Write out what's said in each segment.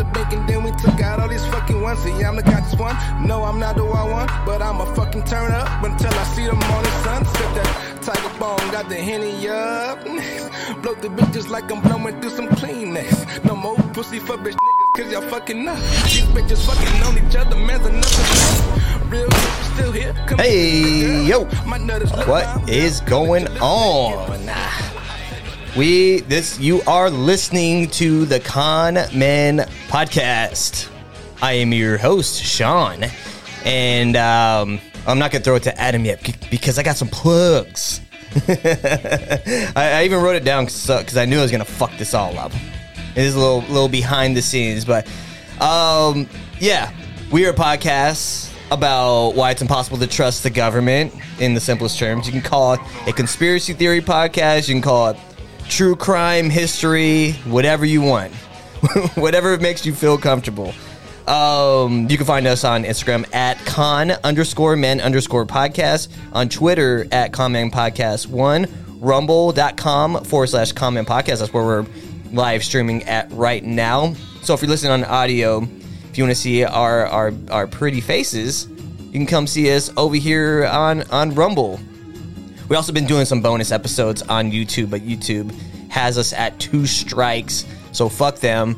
the bank and then we took out all these fucking ones. See, I'm the guy one. No, I'm not the wild one, but I'ma fucking turn up until I see the morning sun. Sip that tiger bone, got the henny up. Blow the bitches like I'm blowing through some Kleenex. No more pussy for bitch niggas, cause y'all fucking up. These bitches fucking on each other, man's enough. Real niggas still here. Come Hey, yo. My nut is lit What is going on? We this you are listening to the Con Men podcast. I am your host, Sean, and um, I'm not gonna throw it to Adam yet because I got some plugs. I, I even wrote it down because I knew I was gonna fuck this all up. It is a little little behind the scenes, but um, yeah, we are a podcast about why it's impossible to trust the government in the simplest terms. You can call it a conspiracy theory podcast. You can call it true crime history, whatever you want, whatever makes you feel comfortable. Um, you can find us on Instagram at con underscore men underscore podcast, on Twitter at Con Men podcast one, rumble.com forward slash Con Men podcast. That's where we're live streaming at right now. So if you're listening on audio, if you want to see our, our, our pretty faces, you can come see us over here on, on Rumble. We also been doing some bonus episodes on YouTube, but YouTube has us at two strikes, so fuck them.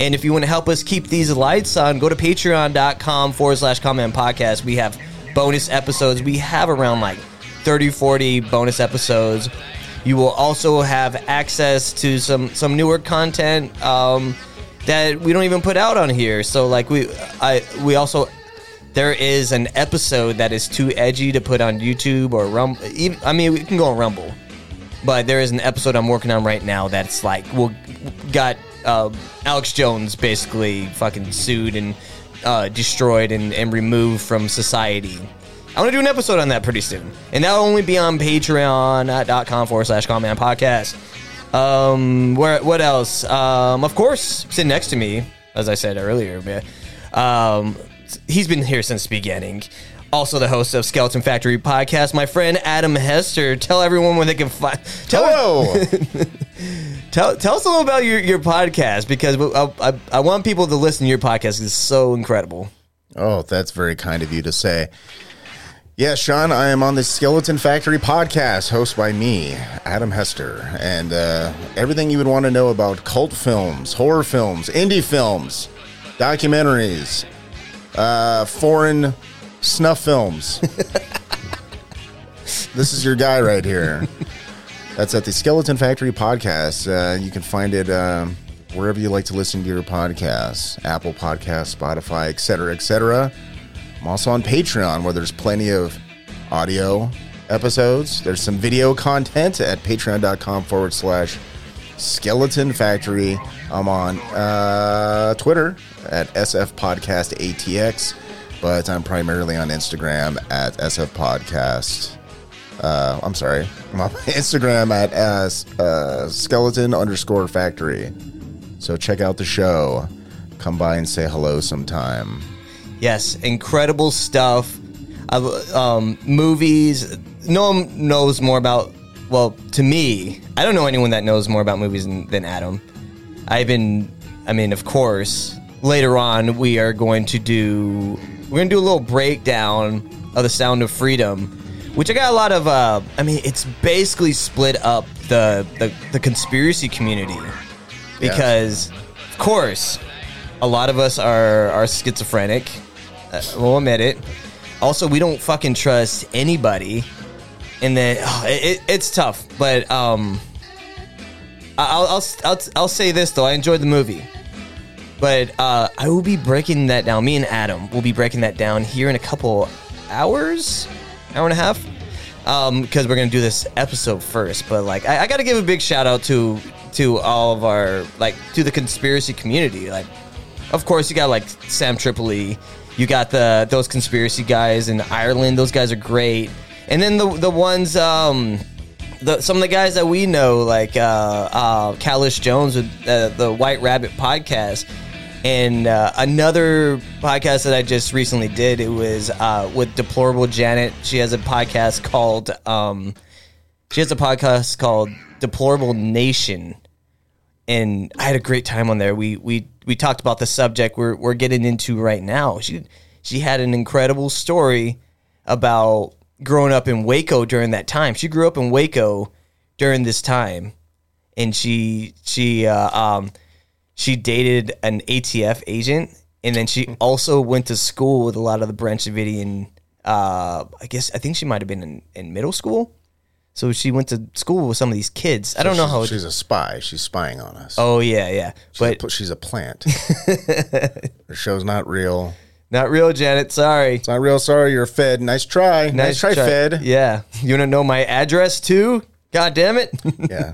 And if you want to help us keep these lights on, go to patreon.com forward slash Con Men podcast. We have bonus episodes. We have around like 30, 40 bonus episodes. You will also have access to some some newer content um, that we don't even put out on here. So like we I we also there is an episode that is too edgy to put on YouTube or Rumble. I mean, we can go on Rumble, but there is an episode I'm working on right now that's like, well, got uh, Alex Jones basically fucking sued and uh, destroyed and, and removed from society. I want to do an episode on that pretty soon, and that'll only be on Patreon.com forward slash Con Men podcast. Um, where what else? Um, of course, sitting next to me, as I said earlier. Um, he's been here since the beginning. Also, the host of Skeleton Factory podcast, my friend Adam Hester. Tell everyone where they can find. Tell, Hello. tell, tell us a little about your, your podcast because I, I, I want people to listen to your podcast. It's so incredible. oh, that's very kind of you to say. Yeah, Sean, I am on the Skeleton Factory podcast, hosted by me, Adam Hester, and uh, everything you would want to know about cult films, horror films, indie films, documentaries, uh, foreign snuff films. this is your guy right here. That's at the Skeleton Factory podcast. Uh, you can find it um, wherever you like to listen to your podcasts Apple Podcasts, Spotify, etc., etc. I'm also on Patreon where there's plenty of audio episodes. There's some video content at patreon.com forward slash Skeleton Factory. I'm on uh, Twitter at SF Podcast ATX, but I'm primarily on Instagram at SF Podcast. Uh, I'm sorry. I'm on Instagram at uh, uh, skeleton underscore factory. So check out the show. Come by and say hello sometime. Yes, incredible stuff. Um, movies. No one knows more about. Well, to me, I don't know anyone that knows more about movies than, than Adam. I've been. I mean, of course. Later on, we are going to do. We're going to do a little breakdown of the Sound of Freedom, which I got a lot of. Uh, I mean, it's basically split up the the, the conspiracy community because, of course, a lot of us are are schizophrenic. Uh, we'll admit it. Also, we don't fucking trust anybody, and then oh, it, it's tough. But um, I'll, I'll I'll I'll say this though, I enjoyed the movie, but uh, I will be breaking that down. Me and Adam will be breaking that down here in a couple hours, hour and a half, um, because we're gonna do this episode first. But like, I, I got to give a big shout out to to all of our like to the conspiracy community. Like, of course, you got like Sam Tripoli, you got the those conspiracy guys in Ireland. Those guys are great. And then the the ones um the, some of the guys that we know, like uh, uh, Kalish Jones with uh, the White Rabbit podcast, and uh, another podcast that I just recently did. It was uh, with Deplorable Janet. She has a podcast called um, she has a podcast called Deplorable Nation, and I had a great time on there. We we we talked about the subject we're we're getting into right now. She she had an incredible story about growing up in Waco during that time. She grew up in Waco during this time, and she she uh, um she dated an ATF agent, and then she also went to school with a lot of the Branch Davidian. Uh, I guess I think she might have been in, in middle school. So she went to school with some of these kids. I don't know how. she's a spy. She's spying on us. oh yeah, yeah, She's but a, she's a plant. Her show's not real. Not real, Janet. Sorry. It's not real. Sorry, you're fed. Nice try. Nice, try, Fed. Yeah, you want to know my address too? God damn it. Yeah.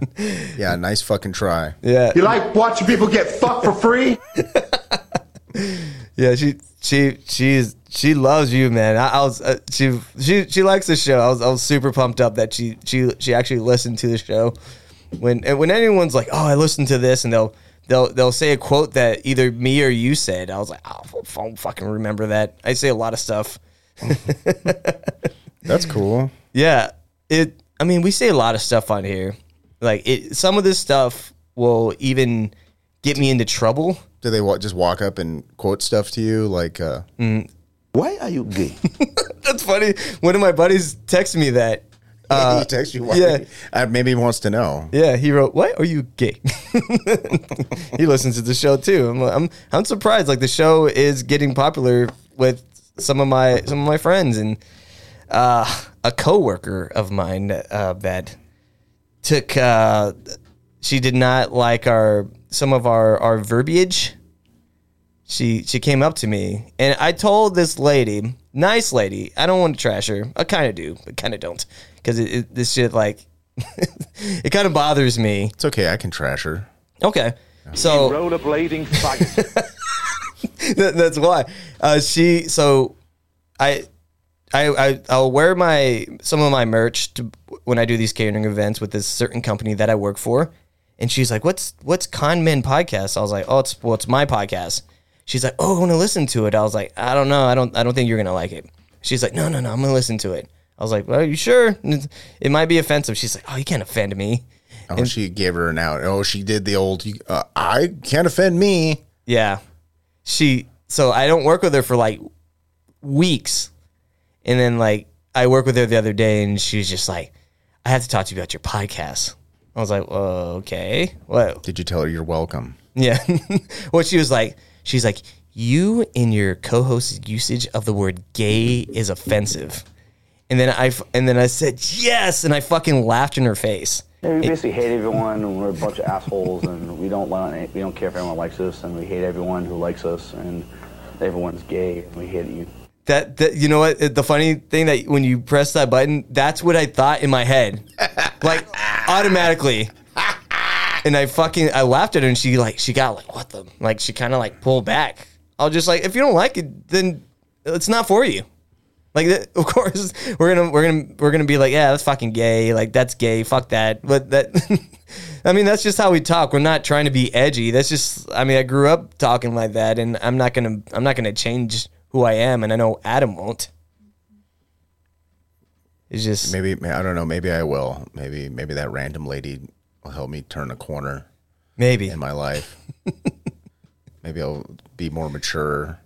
Yeah. Nice fucking try. yeah, You like watching people get fucked for free? yeah. She she she's she loves you, man. I, I was uh, she she she likes the show. I was I was super pumped up that she she she actually listened to the show. When and when anyone's like, oh, I listened to this, and they'll they'll they'll say a quote that either me or you said. I was like, oh, I don't fucking remember that. I say a lot of stuff. That's cool. Yeah, it. I mean, we say a lot of stuff on here. Like it, some of this stuff will even get me into trouble. Do they wa- just walk up and quote stuff to you? Like, uh, Why are you gay? That's funny. One of my buddies texted me that. he texts you. Why? yeah. Uh, maybe he wants to know. Yeah, he wrote, "What are you gay?" he listens to the show too. I'm, I'm I'm surprised. Like the show is getting popular with some of my some of my friends and uh, a coworker of mine uh, that took. Uh, she did not like our some of our our verbiage. She she came up to me and I told this lady, nice lady. I don't want to trash her. I kind of do, but kind of don't, because it, it, this shit like it kind of bothers me. It's okay. I can trash her. Okay, so Rollerblading faggot. that- that's why uh, she. So I, I, I, I'll wear my some of my merch to, when I do these catering events with this certain company that I work for, and she's like, "What's what's Con Men podcast?" I was like, "Oh, it's well, it's my podcast." She's like, "Oh, I want to listen to it." I was like, "I don't know. I don't. I don't think you're gonna like it." She's like, "No, no, no. I'm gonna listen to it." I was like, "Well, are you sure?" It might be offensive. She's like, "Oh, you can't offend me." Oh, she gave her an out. Oh, she did the old. Uh, I can't offend me. Yeah. She so I don't work with her for like weeks. And then like I work with her the other day and she was just like, I have to talk to you about your podcast. I was like, oh, okay. What Did you tell her you're welcome? yeah. well, she was like, she's like, you and your co-host's usage of the word gay is offensive. And then I and then I said yes, and I fucking laughed in her face. Yeah, we basically hate everyone, and we're a bunch of assholes, and we don't want, we don't care if anyone likes us, and we hate everyone who likes us, and everyone's gay, and we hate you. That, that you know what the funny thing that when you press that button, that's what I thought in my head, like automatically. And I fucking I laughed at her, and she like she got like what the like she kind of like pulled back. I was just like, if you don't like it, then it's not for you. Like of course we're gonna we're gonna we're gonna be like, yeah, that's fucking gay. Like that's gay. Fuck that. But that, I mean, that's just how we talk. We're not trying to be edgy. That's just. I mean, I grew up talking like that, and I'm not gonna I'm not gonna change who I am, and I know Adam won't. It's just Maybe I don't know. Maybe I will. Maybe maybe that random lady will help me turn a corner maybe in my life. maybe I'll be more mature.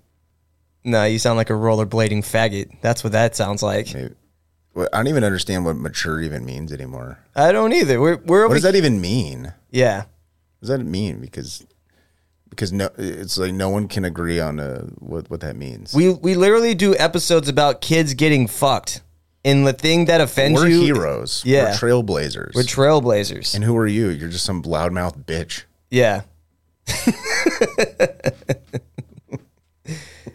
no. You sound like a rollerblading faggot. That's what that sounds like. Maybe, I don't even understand what mature even means anymore. I don't either. We're we're What does that even mean? yeah. What does that mean? Because because no, it's like no one can agree on uh, what what that means. We we literally do episodes about kids getting fucked, and the thing that offends you We're you. heroes. Yeah. We're trailblazers. We're trailblazers. and who are you? You're just some loudmouth bitch. Yeah.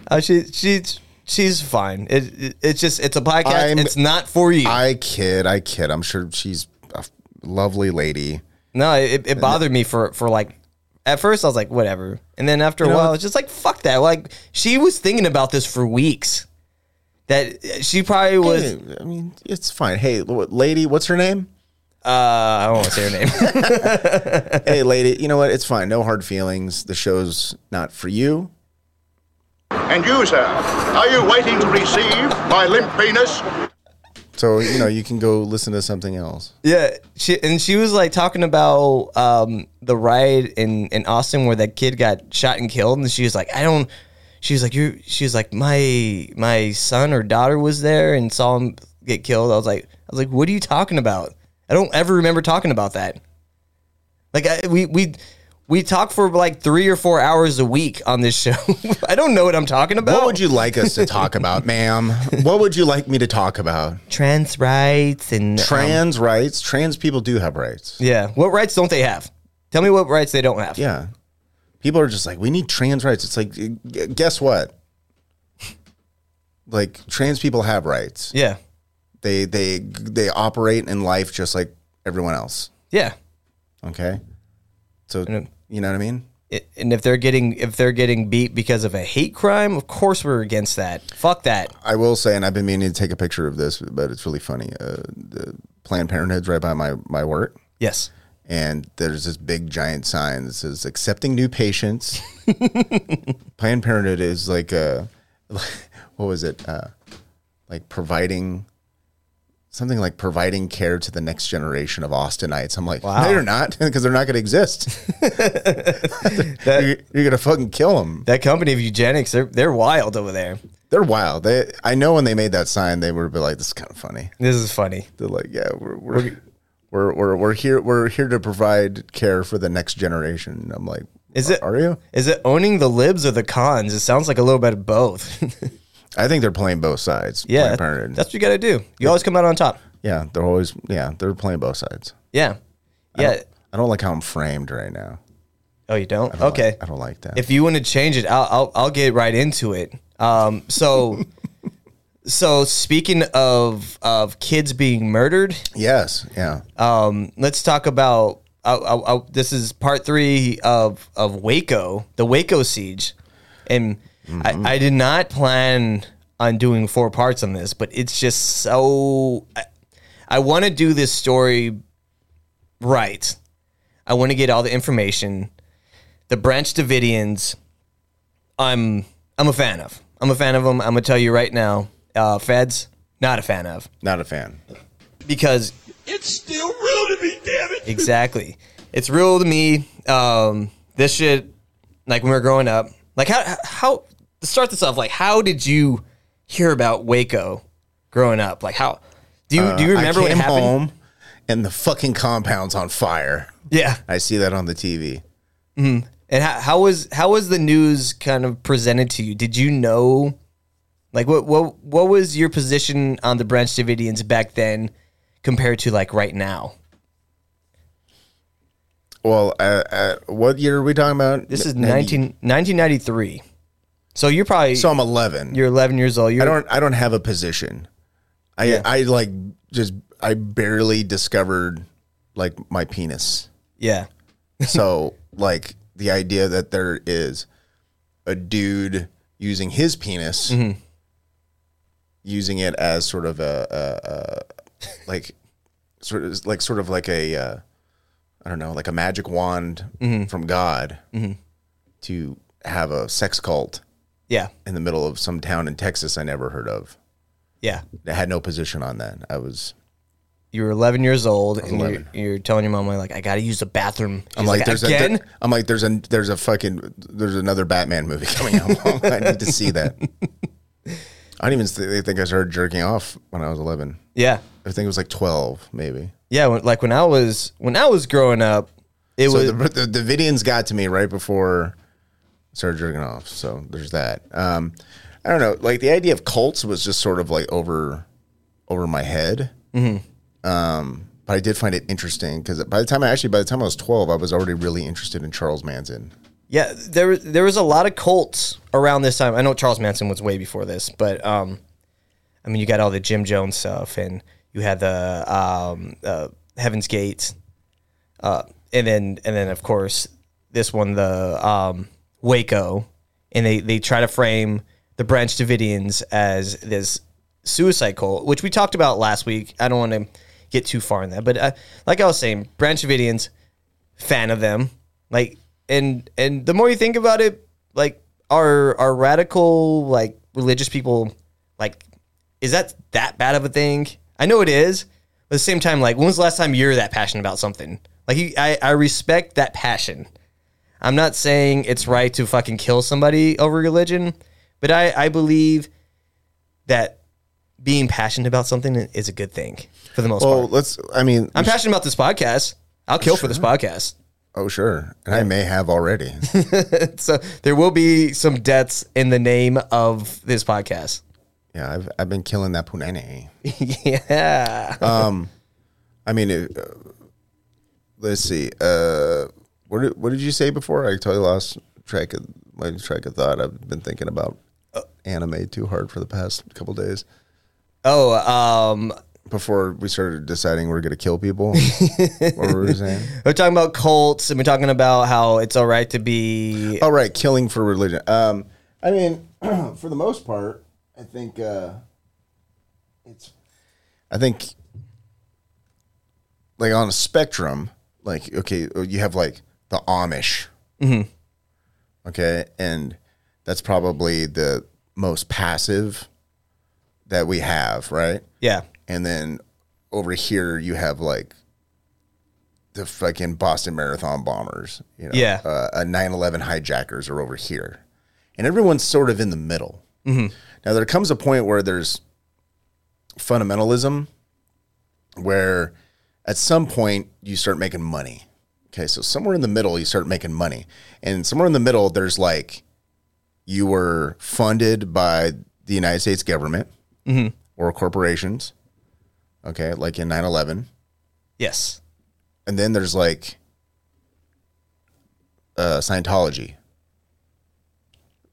uh, she she's she's fine. It, it it's just it's a podcast. I'm- it's not for you. I kid. I kid. I'm sure she's a lovely lady. no, it, it bothered me for for like at first I was like whatever, and then after a know, while it's just like fuck that. Like she was thinking about this for weeks. That she probably was. Hey, I mean, it's fine. Hey, lady, what's her name? Uh, I don't want to say her name. hey, lady, you know what? It's fine. No hard feelings. The show's not for you. And you, sir, are you waiting to receive my limp penis? So you know you can go listen to something else. Yeah, she and she was like talking about um, the riot in in Austin where that kid got shot and killed, and she was like, I don't. She was like, you. She was like, my my son or daughter was there and saw him get killed. I was like, I was like, what are you talking about? I don't ever remember talking about that. Like I, we we we talk for like three or four hours a week on this show. I don't know what I'm talking about. What would you like us to talk about, ma'am? What would you like me to talk about? trans rights and um, Trans rights. Trans people do have rights. yeah, what rights don't they have? Tell me what rights they don't have. Yeah. People are just like, we need trans rights. It's like, guess what? Like trans people have rights. yeah, They they they operate in life just like everyone else. yeah. Okay. So And- you know what I mean? I- And if they're getting if they're getting beat because of a hate crime, of course we're against that. Fuck that. I will say, and I've been meaning to take a picture of this, but it's really funny. Uh, the Planned Parenthood's right by my my work. Yes. And there's this big giant sign that says accepting new patients. Planned Parenthood is like uh what was it? Uh like providing something like providing care to the next generation of Austinites. I'm like, Wow. no, you're not, because they're not going to exist. you're, you're going to fucking kill them. That company of eugenics, they're they're wild over there. They're wild. They, I know when they made that sign, they were like, this is kind of funny. This is funny. They're like, yeah, we're we're, we're, we're, we're we're here. We're here to provide care for the next generation. I'm like, Is it Are you? Is it owning the libs or the cons? It sounds like a little bit of both. I think they're playing both sides. yeah, that's what you got to do. You always come out on top. yeah, they're always yeah, they're playing both sides. Yeah, I yeah. don't, I don't like how I'm framed right now. Oh, you don't? I don't Okay. like- I don't like that. If you want to change it, I'll I'll, I'll get right into it. Um, so. So speaking of of kids being murdered, yes, yeah, um, let's talk about. I, I, I, this is part three of of Waco, the Waco siege, and I, mm-hmm. I did not plan on doing four parts on this, but it's just so. I, I want to do this story right. I want to get all the information. The Branch Davidians, I'm I'm a fan of. I'm a fan of them. I'm gonna tell you right now. Uh, Feds, not a fan of not a fan. because It's still real to me, damn it. Exactly. It's real to me. Um, this shit, like when we were growing up, like how how to start this off, like how did you hear about Waco growing up? Like how do you do you remember Uh, I what came happened? home and the fucking compound's on fire. Yeah, I see that on the TV. and how, how was how was the news kind of presented to you? Did you know, like what what what was your position on the Branch Davidians back then compared to like right now? Well, uh, uh, what year are we talking about? This is N- 19, 1993. So you're probably So I'm 11. you're 11 years old. You're, I don't. I don't have a position. I. Yeah. I like just. I barely discovered like my penis. yeah. So like the idea that there is a dude using his penis, Mm-hmm. Using it as sort of a, a, a like sort of like sort of like a uh, I don't know like a magic wand Mm-hmm. from God to have a sex cult Yeah. in the middle of some town in Texas I never heard of. Yeah. I had no position on that. I was You were 11 years old and you're, you're telling your mom, like, I got to use the bathroom. I'm She's like, there's again? a there- I'm like there's a there's a fucking there's another Batman movie coming out. I need to see that. I don't even th- think I started jerking off when I was 11. yeah. I think it was like 12, maybe. Yeah. When, like when I was, when I was growing up, it So was, the, the Davidians got to me right before I started jerking off. So there's that. Um, I don't know. Like the idea of cults was just sort of like over over my head. Um, but I did find it interesting because by the time I actually by the time I was 12, I was already really interested in Charles Manson. Yeah, there, there was a lot of cults around this time. I know Charles Manson was way before this, but, um, I mean, you got all the Jim Jones stuff and you had the, um, uh, Heaven's Gate, uh, and then, and then of course this one, the, um, Waco, and they, they try to frame the Branch Davidians as this suicide cult, which we talked about last week. I don't want to get too far in that, but uh, like I was saying, Branch Davidians, fan of them, like, and and the more you think about it, like, are are radical like religious people like, is that that bad of a thing? I know it is, but at the same time, like, when was the last time you're that passionate about something? Like, you, I, I respect that passion. I'm not saying it's right to fucking kill somebody over religion, but I, I believe that being passionate about something is a good thing for the most Well, part. let's. I mean, I'm passionate about this podcast. I'll kill for this podcast. Oh sure, and I may have already. So there will be some deaths in the name of this podcast. yeah, I've I've been killing that punene. yeah. Um, I mean, it, uh, let's see. Uh, what did, what did you say before? I totally lost track of my track of thought. I've been thinking about anime too hard for the past couple days. oh, um, Before we started deciding we're gonna kill people, what were we saying? we're talking about cults and we're talking about how it's all right to be. All right, killing for religion. Um, I mean, for the most part, I think uh, it's. I think, like on a spectrum, like okay, you have like the Amish. Okay, and that's probably the most passive that we have, right? Yeah. And then over here you have like the fucking Boston Marathon bombers. You know, Yeah. Uh, a 9/11 hijackers are over here, and everyone's sort of in the middle. Now there comes a point where there's fundamentalism, where at some point you start making money. Okay, so somewhere in the middle you start making money, and somewhere in the middle there's like you were funded by the United States government or corporations. Okay, like in 9 11. Yes. And then there's like uh, Scientology,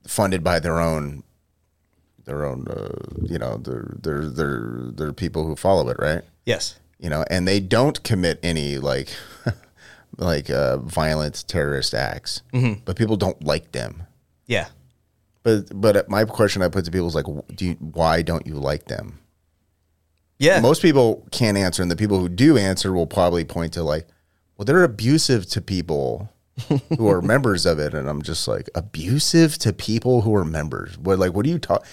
funded by their own, their own, uh, you know, their, their, their, their people who follow it, right? Yes. You know, and they don't commit any like, like uh, violent terrorist acts, but people don't like them. Yeah. But but my question I put to people is like, do you, why don't you like them? Yeah. Most people can't answer, and the people who do answer will probably point to like, well, they're abusive to people who are members of it, and I'm just like, abusive to people who are members. What like, what do you talk?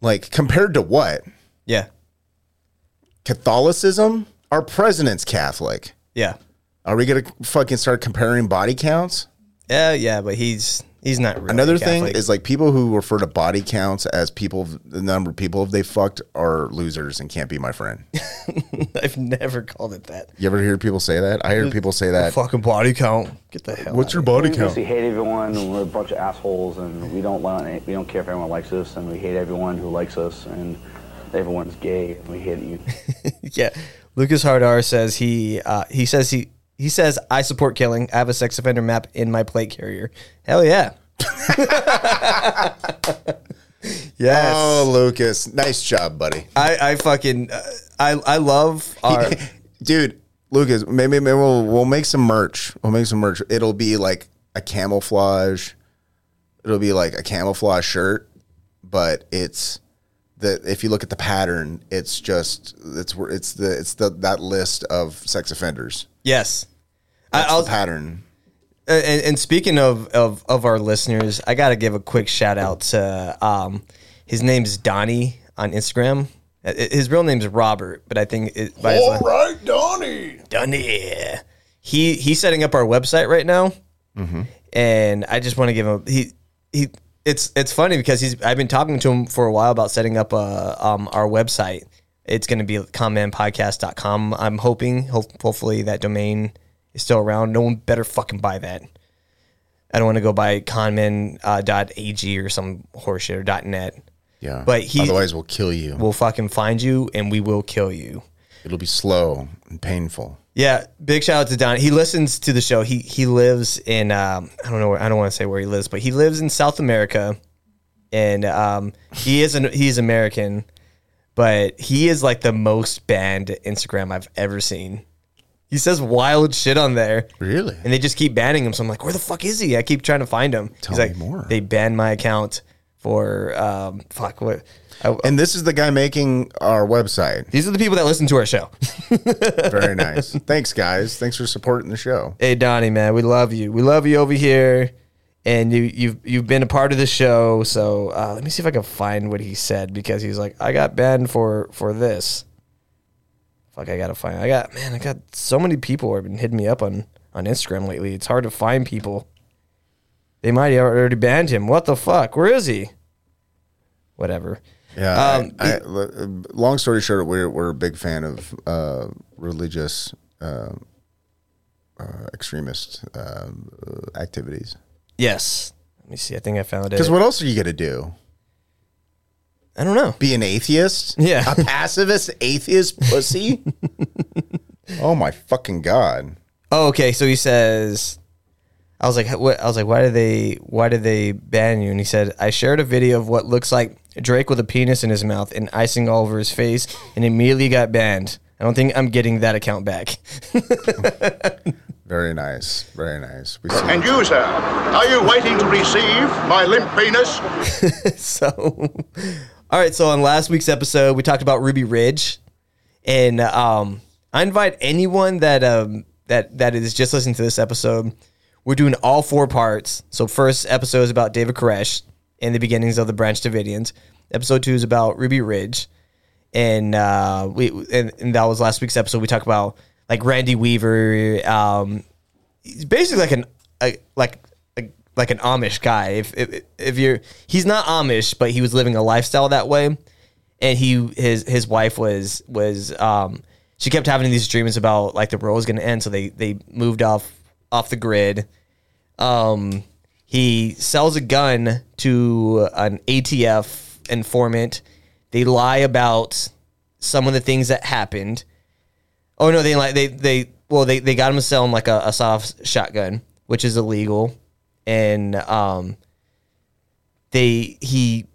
Like compared to what? yeah. Catholicism? Our president's Catholic. Yeah. Are we gonna fucking start comparing body counts? Yeah. Yeah. But he's he's not really Another thing is like people who refer to body counts as people, the number of people they fucked are losers and can't be my friend. I've never called it that. You ever hear people say that? I hear people say that. Fucking body count. Get the hell. What's out your of body We count? basically hate everyone, and we're a bunch of assholes, and we don't want, we don't care if anyone likes us, and we hate everyone who likes us, and everyone's gay, and we hate you. yeah. Lucas Hardar says he uh, he says he he says I support killing. I have a sex offender map in my plate carrier. Hell yeah. yes. Oh, Lucas, nice job, buddy. I, I fucking uh, I I love our Dude, Lucas, maybe, maybe we'll we'll make some merch. We'll make some merch. It'll be like a camouflage. It'll be like a camouflage shirt, but it's the if you look at the pattern, it's just it's it's the it's the that list of sex offenders. yes. I, That's I'll, the pattern. Uh, and, and speaking of, of of our listeners, I got to give a quick shout out to um, his name's Donnie on Instagram. Uh, His real name's Robert, but I think it, by his right, Donnie. Donnie. He he's setting up our website right now, mm-hmm. and I just want to give him he he. It's it's funny because he's I've been talking to him for a while about setting up uh um our website. It's going to be conmenpodcast.com. I'm hoping ho- hopefully that domain is still around. No one better fucking buy that. I don't want to go buy conman uh, dot ag or some horseshit or dot net. Yeah, But he- otherwise we'll kill you. We'll fucking find you and we will kill you. It'll be slow and painful. Yeah, big shout out to Don. He listens to the show. He he lives in um, I don't know where I don't want to say where he lives, but he lives in South America, and um, he is an he's American, but he is like the most banned Instagram I've ever seen. He says wild shit on there, Really? and they just keep banning him. So I'm like, where the fuck is he? I keep trying to find him. Tell He's me like, more. They banned my account for um, fuck what. And this is the guy making our website. these are the people that listen to our show. Very nice. Thanks, guys. Thanks for supporting the show. Hey Donnie, man, we love you. We love you over here, and you you've you've been a part of the show. So uh, let me see if I can find what he said because he's like, I got banned for for this. fuck, I gotta find. I got man, I got so many people have been hitting me up on on Instagram lately. It's hard to find people. They might have already banned him. What the fuck? Where is he? Whatever. Yeah. Um, I, I- long story short, we're we're a big fan of uh, religious uh, uh, extremist uh, activities. Yes. Let me see. I think I found it. Because what else are you gonna do? I don't know. Be an atheist? Yeah. A pacifist atheist pussy? oh my fucking god! Oh, okay. So he says, I was like, what? I was like, why did they, why did they ban you? And he said, I shared a video of what looks like Drake with a penis in his mouth and icing all over his face, and immediately got banned. I don't think I'm getting that account back. Very nice, very nice. We see And you, sir, are you waiting to receive my limp penis? so, all right. So on last week's episode, we talked about Ruby Ridge, and um, I invite anyone that um that that is just listening to this episode. We're doing all four parts. So first episode is about David Koresh and the beginnings of the Branch Davidians. Episode two is about Ruby Ridge, and uh, we and, and that was last week's episode. We talked about like Randy Weaver. Um, he's basically like an a, like a, like an Amish guy. If, if if you're he's not Amish, but he was living a lifestyle that way, and he his his wife was was um she kept having these dreams about like the world was going to end, so they they moved off off the grid. Um, he sells a gun to an ATF informant. They lie about some of the things that happened. Oh no, they like they they well they they got him to sell him like a, a sawed-off shotgun, which is illegal, and um they he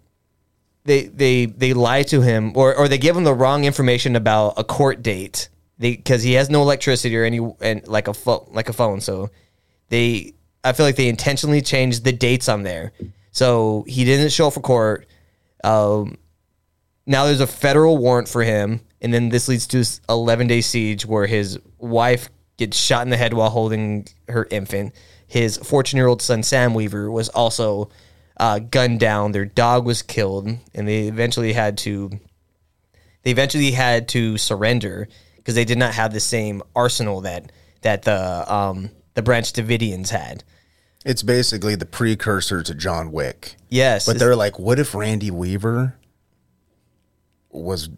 they they they lie to him or or they give him the wrong information about a court date. They because he has no electricity or any and like a like a phone, so they I feel like they intentionally changed the dates on there. So he didn't show up for court. Um, now there's a federal warrant for him, and then this leads to this 11 day siege where his wife gets shot in the head while holding her infant. His 14 year old son Sam Weaver was also uh, gunned down. Their dog was killed, and they eventually had to they eventually had to surrender because they did not have the same arsenal that that the um, the Branch Davidians had. It's basically the precursor to John Wick. Yes, But they're like, what if Randy Weaver was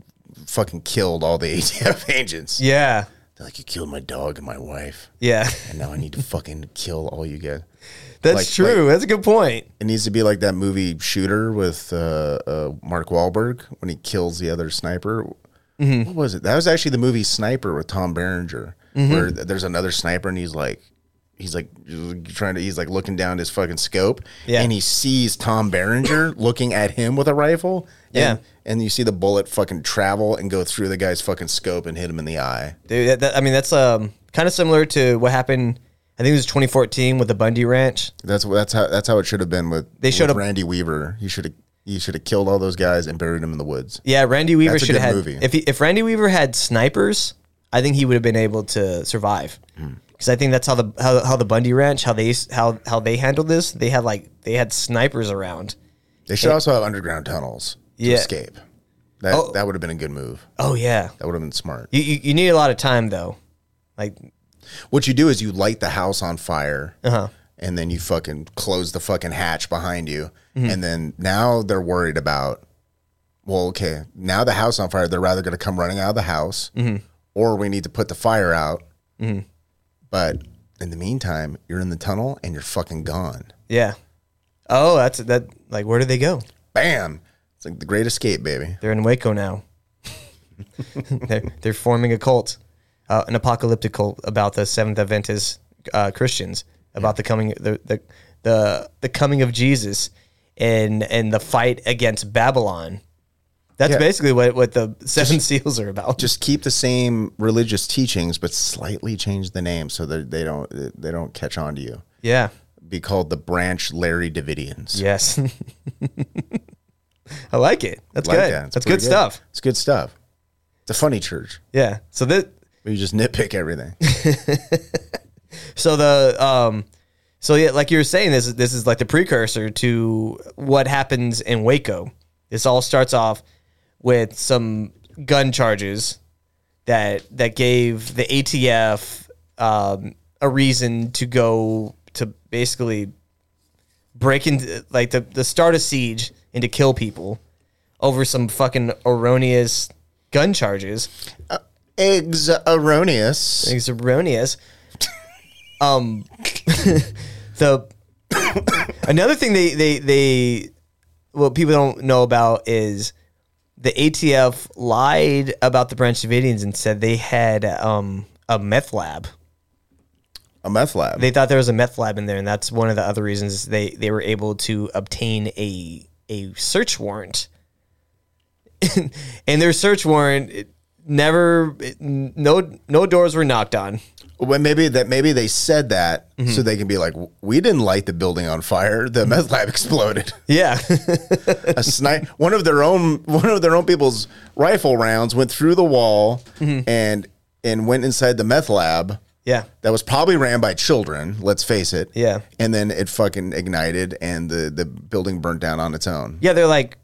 fucking killed all the ATF agents? yeah, They're like, you killed my dog and my wife, yeah. and now I need to fucking kill all you guys. That's Like- true. That's a good point. It needs to be like that movie Shooter with uh, uh, Mark Wahlberg when he kills the other sniper. Mm-hmm. What was it? That was actually the movie Sniper with Tom Berenger, Mm-hmm. where there's another sniper and he's like, he's like trying to, he's like looking down his fucking scope, Yeah. and he sees Tom Berenger looking at him with a rifle, and, Yeah. and you see the bullet fucking travel and go through the guy's fucking scope and hit him in the eye. Dude, that, that- I mean, that's um, kind of similar to what happened. I think it was 2014 with the Bundy Ranch. That's that's how that's how it should have been with They showed with up- Randy Weaver. He should have he should have killed all those guys and buried them in the woods. Yeah, Randy Weaver should have movie. If he, if Randy Weaver had snipers, I think he would have been able to survive. Hmm. Because I think that's how the how, how the Bundy Ranch how they how how they handled this. They had like they had snipers around. They should also have underground tunnels to Yeah. escape. That Oh. that would have been a good move. Oh yeah, That would have been smart. you, you you need a lot of time though. Like What you do is you light the house on fire, Uh-huh. and then you fucking close the fucking hatch behind you, Mm-hmm. and then now they're worried about. Well, okay, now the house on fire. They're rather going to come running out of the house, Mm-hmm. or we need to put the fire out. But in the meantime, you're in the tunnel and you're fucking gone. yeah. Oh, that's that. Like where did they go? Bam! It's like the Great Escape, baby. They're in Waco now. they're, they're forming a cult, uh, an apocalyptic cult about the Seventh Adventist uh, Christians, about the coming the, the the the coming of Jesus, and and the fight against Babylon. That's Yeah. basically what what the Seven Seals are about. just keep the same religious teachings, but slightly change the name so that they don't they don't catch on to you. yeah. Be called the Branch Larry Davidians. Yes. I like it. That's Like good. that. That's pretty good stuff. It's good stuff. It's a funny church. Yeah. So that You just nitpick everything. So the um, so yeah, like you were saying, this is this is like the precursor to what happens in Waco. This all starts off with some gun charges that that gave the ATF um, a reason to go to basically break into like the the start a siege and to kill people over some fucking erroneous gun charges. Eggs erroneous. Eggs erroneous. Um, the another thing they they they what people don't know about is the ATF lied about the Branch Davidians and said they had um a meth lab. A meth lab. They thought there was a meth lab in there, and that's one of the other reasons they they were able to obtain a a search warrant. and their search warrant never no no doors were knocked on. Well, maybe that maybe they said that Mm-hmm. so they can be like, we didn't light the building on fire. The meth lab exploded. Yeah. A snipe. One of their own one of their own people's rifle rounds went through the wall Mm-hmm. and and went inside the meth lab. yeah. That was probably ran by children. Let's face it. Yeah. And then it fucking ignited, and the the building burnt down on its own. Yeah, they're like,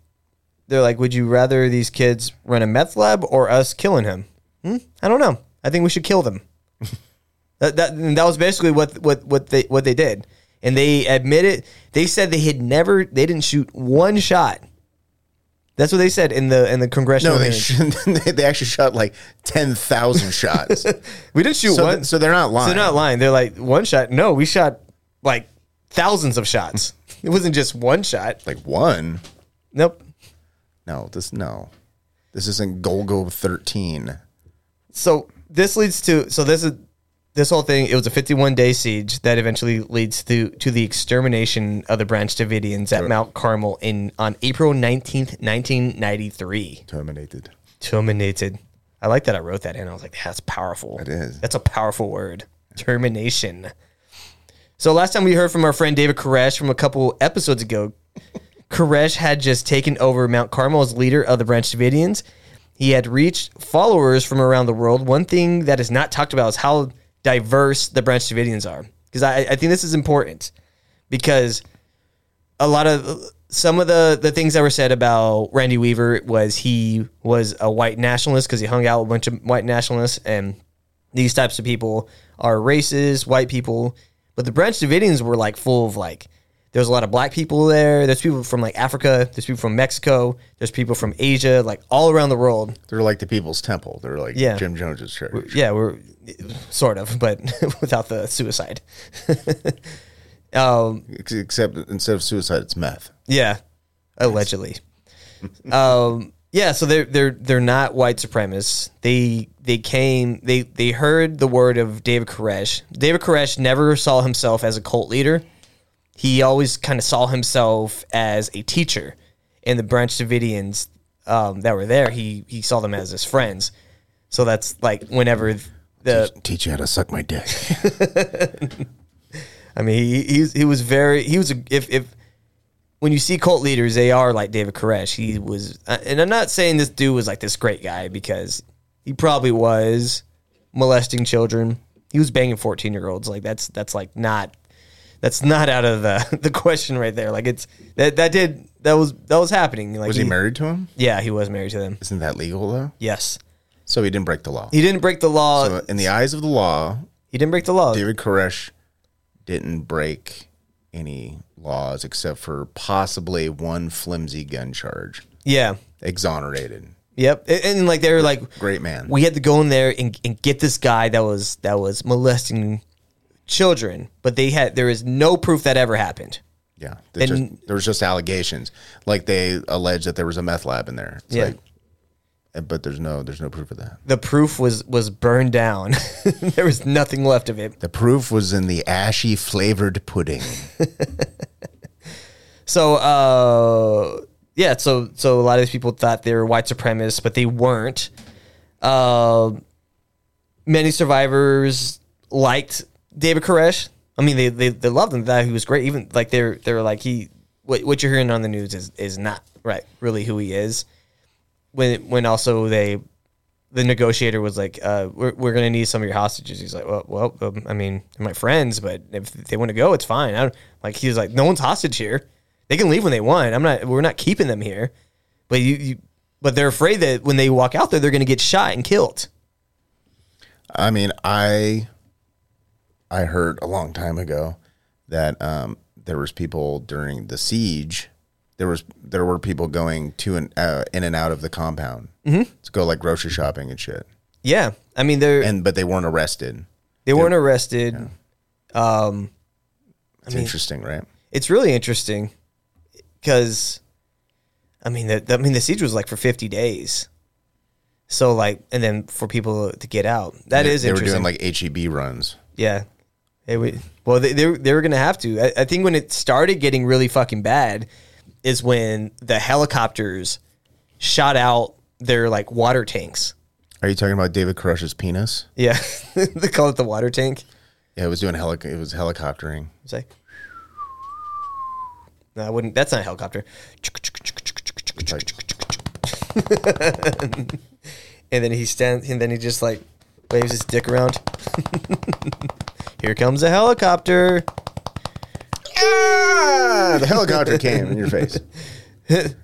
they're like, would you rather these kids run a meth lab or us killing him? Hmm? I don't know. I think we should kill them. that, that that was basically what what what they what they did, and they admitted they said they had never they didn't shoot one shot. That's what they said in the in the congressional. No, they should, they actually shot like ten thousand shots. we didn't shoot so, one. th- so they're not So lying. they're not lying. They're like one shot. No, we shot like thousands of shots. it wasn't just one shot. like one. Nope. No, this no. This isn't Golgo thirteen. so this leads to so this is this whole thing it was a 51 day siege that eventually leads to to the extermination of the branch davidians at mount carmel in on april 19th 1993 Terminated. terminated i like that i wrote that in i was like that's powerful It is. that's a powerful word termination so last time we heard from our friend david koresh from a couple episodes ago Koresh had just taken over Mount Carmel as leader of the Branch Davidians. He had reached followers from around the world. One thing that is not talked about is how diverse the Branch Davidians are. Because I, I think this is important because a lot of some of the, the things that were said about Randy Weaver was he was a white nationalist because he hung out with a bunch of white nationalists and these types of people are racist, white people. But the Branch Davidians were like full of like there's a lot of black people there. There's people from like Africa. There's people from Mexico. There's people from Asia, like all around the world. They're like the People's Temple. They're like Yeah. Jim Jones's church. Yeah, we're sort of, but without the suicide. um, Ex- Except instead of suicide, it's meth. yeah, allegedly. um, yeah, so they're they're they're not white supremacists. They they came they they heard the word of David Koresh. David Koresh never saw himself as a cult leader. He always kind of saw himself as a teacher. And the Branch Davidians um, that were there, he he saw them as his friends. So that's like whenever the Teach you how to suck my dick. I mean, he he's, he was very he was a, if if when you see cult leaders, they are like David Koresh. He was, uh, and I'm not saying this dude was like this great guy because he probably was molesting children. He was banging 14 year olds. Like that's that's like not that's not out of the the question right there. Like it's that that did that was that was happening. Like Was he married to him? Yeah, he was married to them. Isn't that legal though? Yes, So he didn't break the law. he didn't break the law. So in the eyes of the law, he didn't break the law. David Koresh didn't break any laws except for possibly one flimsy gun charge. Yeah. Exonerated. Yep. And, and, like they were like Great man. we had to go in there and, and get this guy that was that was molesting children, but they had there is no proof that ever happened. Yeah. And- just, there was just allegations. Like they alleged that there was a meth lab in there. It's Yeah. like, but there's no there's no proof of that. The proof was was burned down. there was nothing left of it. The proof was in the ashy flavored pudding. So uh yeah, so so a lot of these people thought they were white supremacists, but they weren't. Uh, many survivors liked David Koresh. I mean, they they, they loved him. That he was great. Even like they're they're like he what what you're hearing on the news is is not right really who he is. When when also they the negotiator was like, uh, we're, we're going to need some of your hostages. He's like, well, well, um, I mean, they're my friends, but if they want to go, it's fine. I don't, like, he was like, no one's hostage here. They can leave when they want. I'm not, we're not keeping them here. But you, you but they're afraid that when they walk out there, they're going to get shot and killed. I mean, I I heard a long time ago that um, there was people during the siege. There was there were people going to and uh, in and out of the compound Mm-hmm. to go like grocery shopping and shit, Yeah, I mean they're and but they weren't arrested. they weren't arrested. It's interesting, right? It's really interesting because I mean the, the- I mean the siege was like for fifty days. So like, and then for people to get out, that is they, they were interesting. doing like HEB runs. Yeah. It would, well, they, they, were- they were going to have to. I, I think when it started getting really fucking bad is when the helicopters shot out their like water tanks. Are you talking about David Koresh's penis? Yeah. they call it the water tank. Yeah, it was doing helic. It was helicoptering. It's like, no, I wouldn't. That's not a helicopter. And then he stands, and then he just like waves his dick around. Here comes a helicopter. ah, the helicopter came in your face.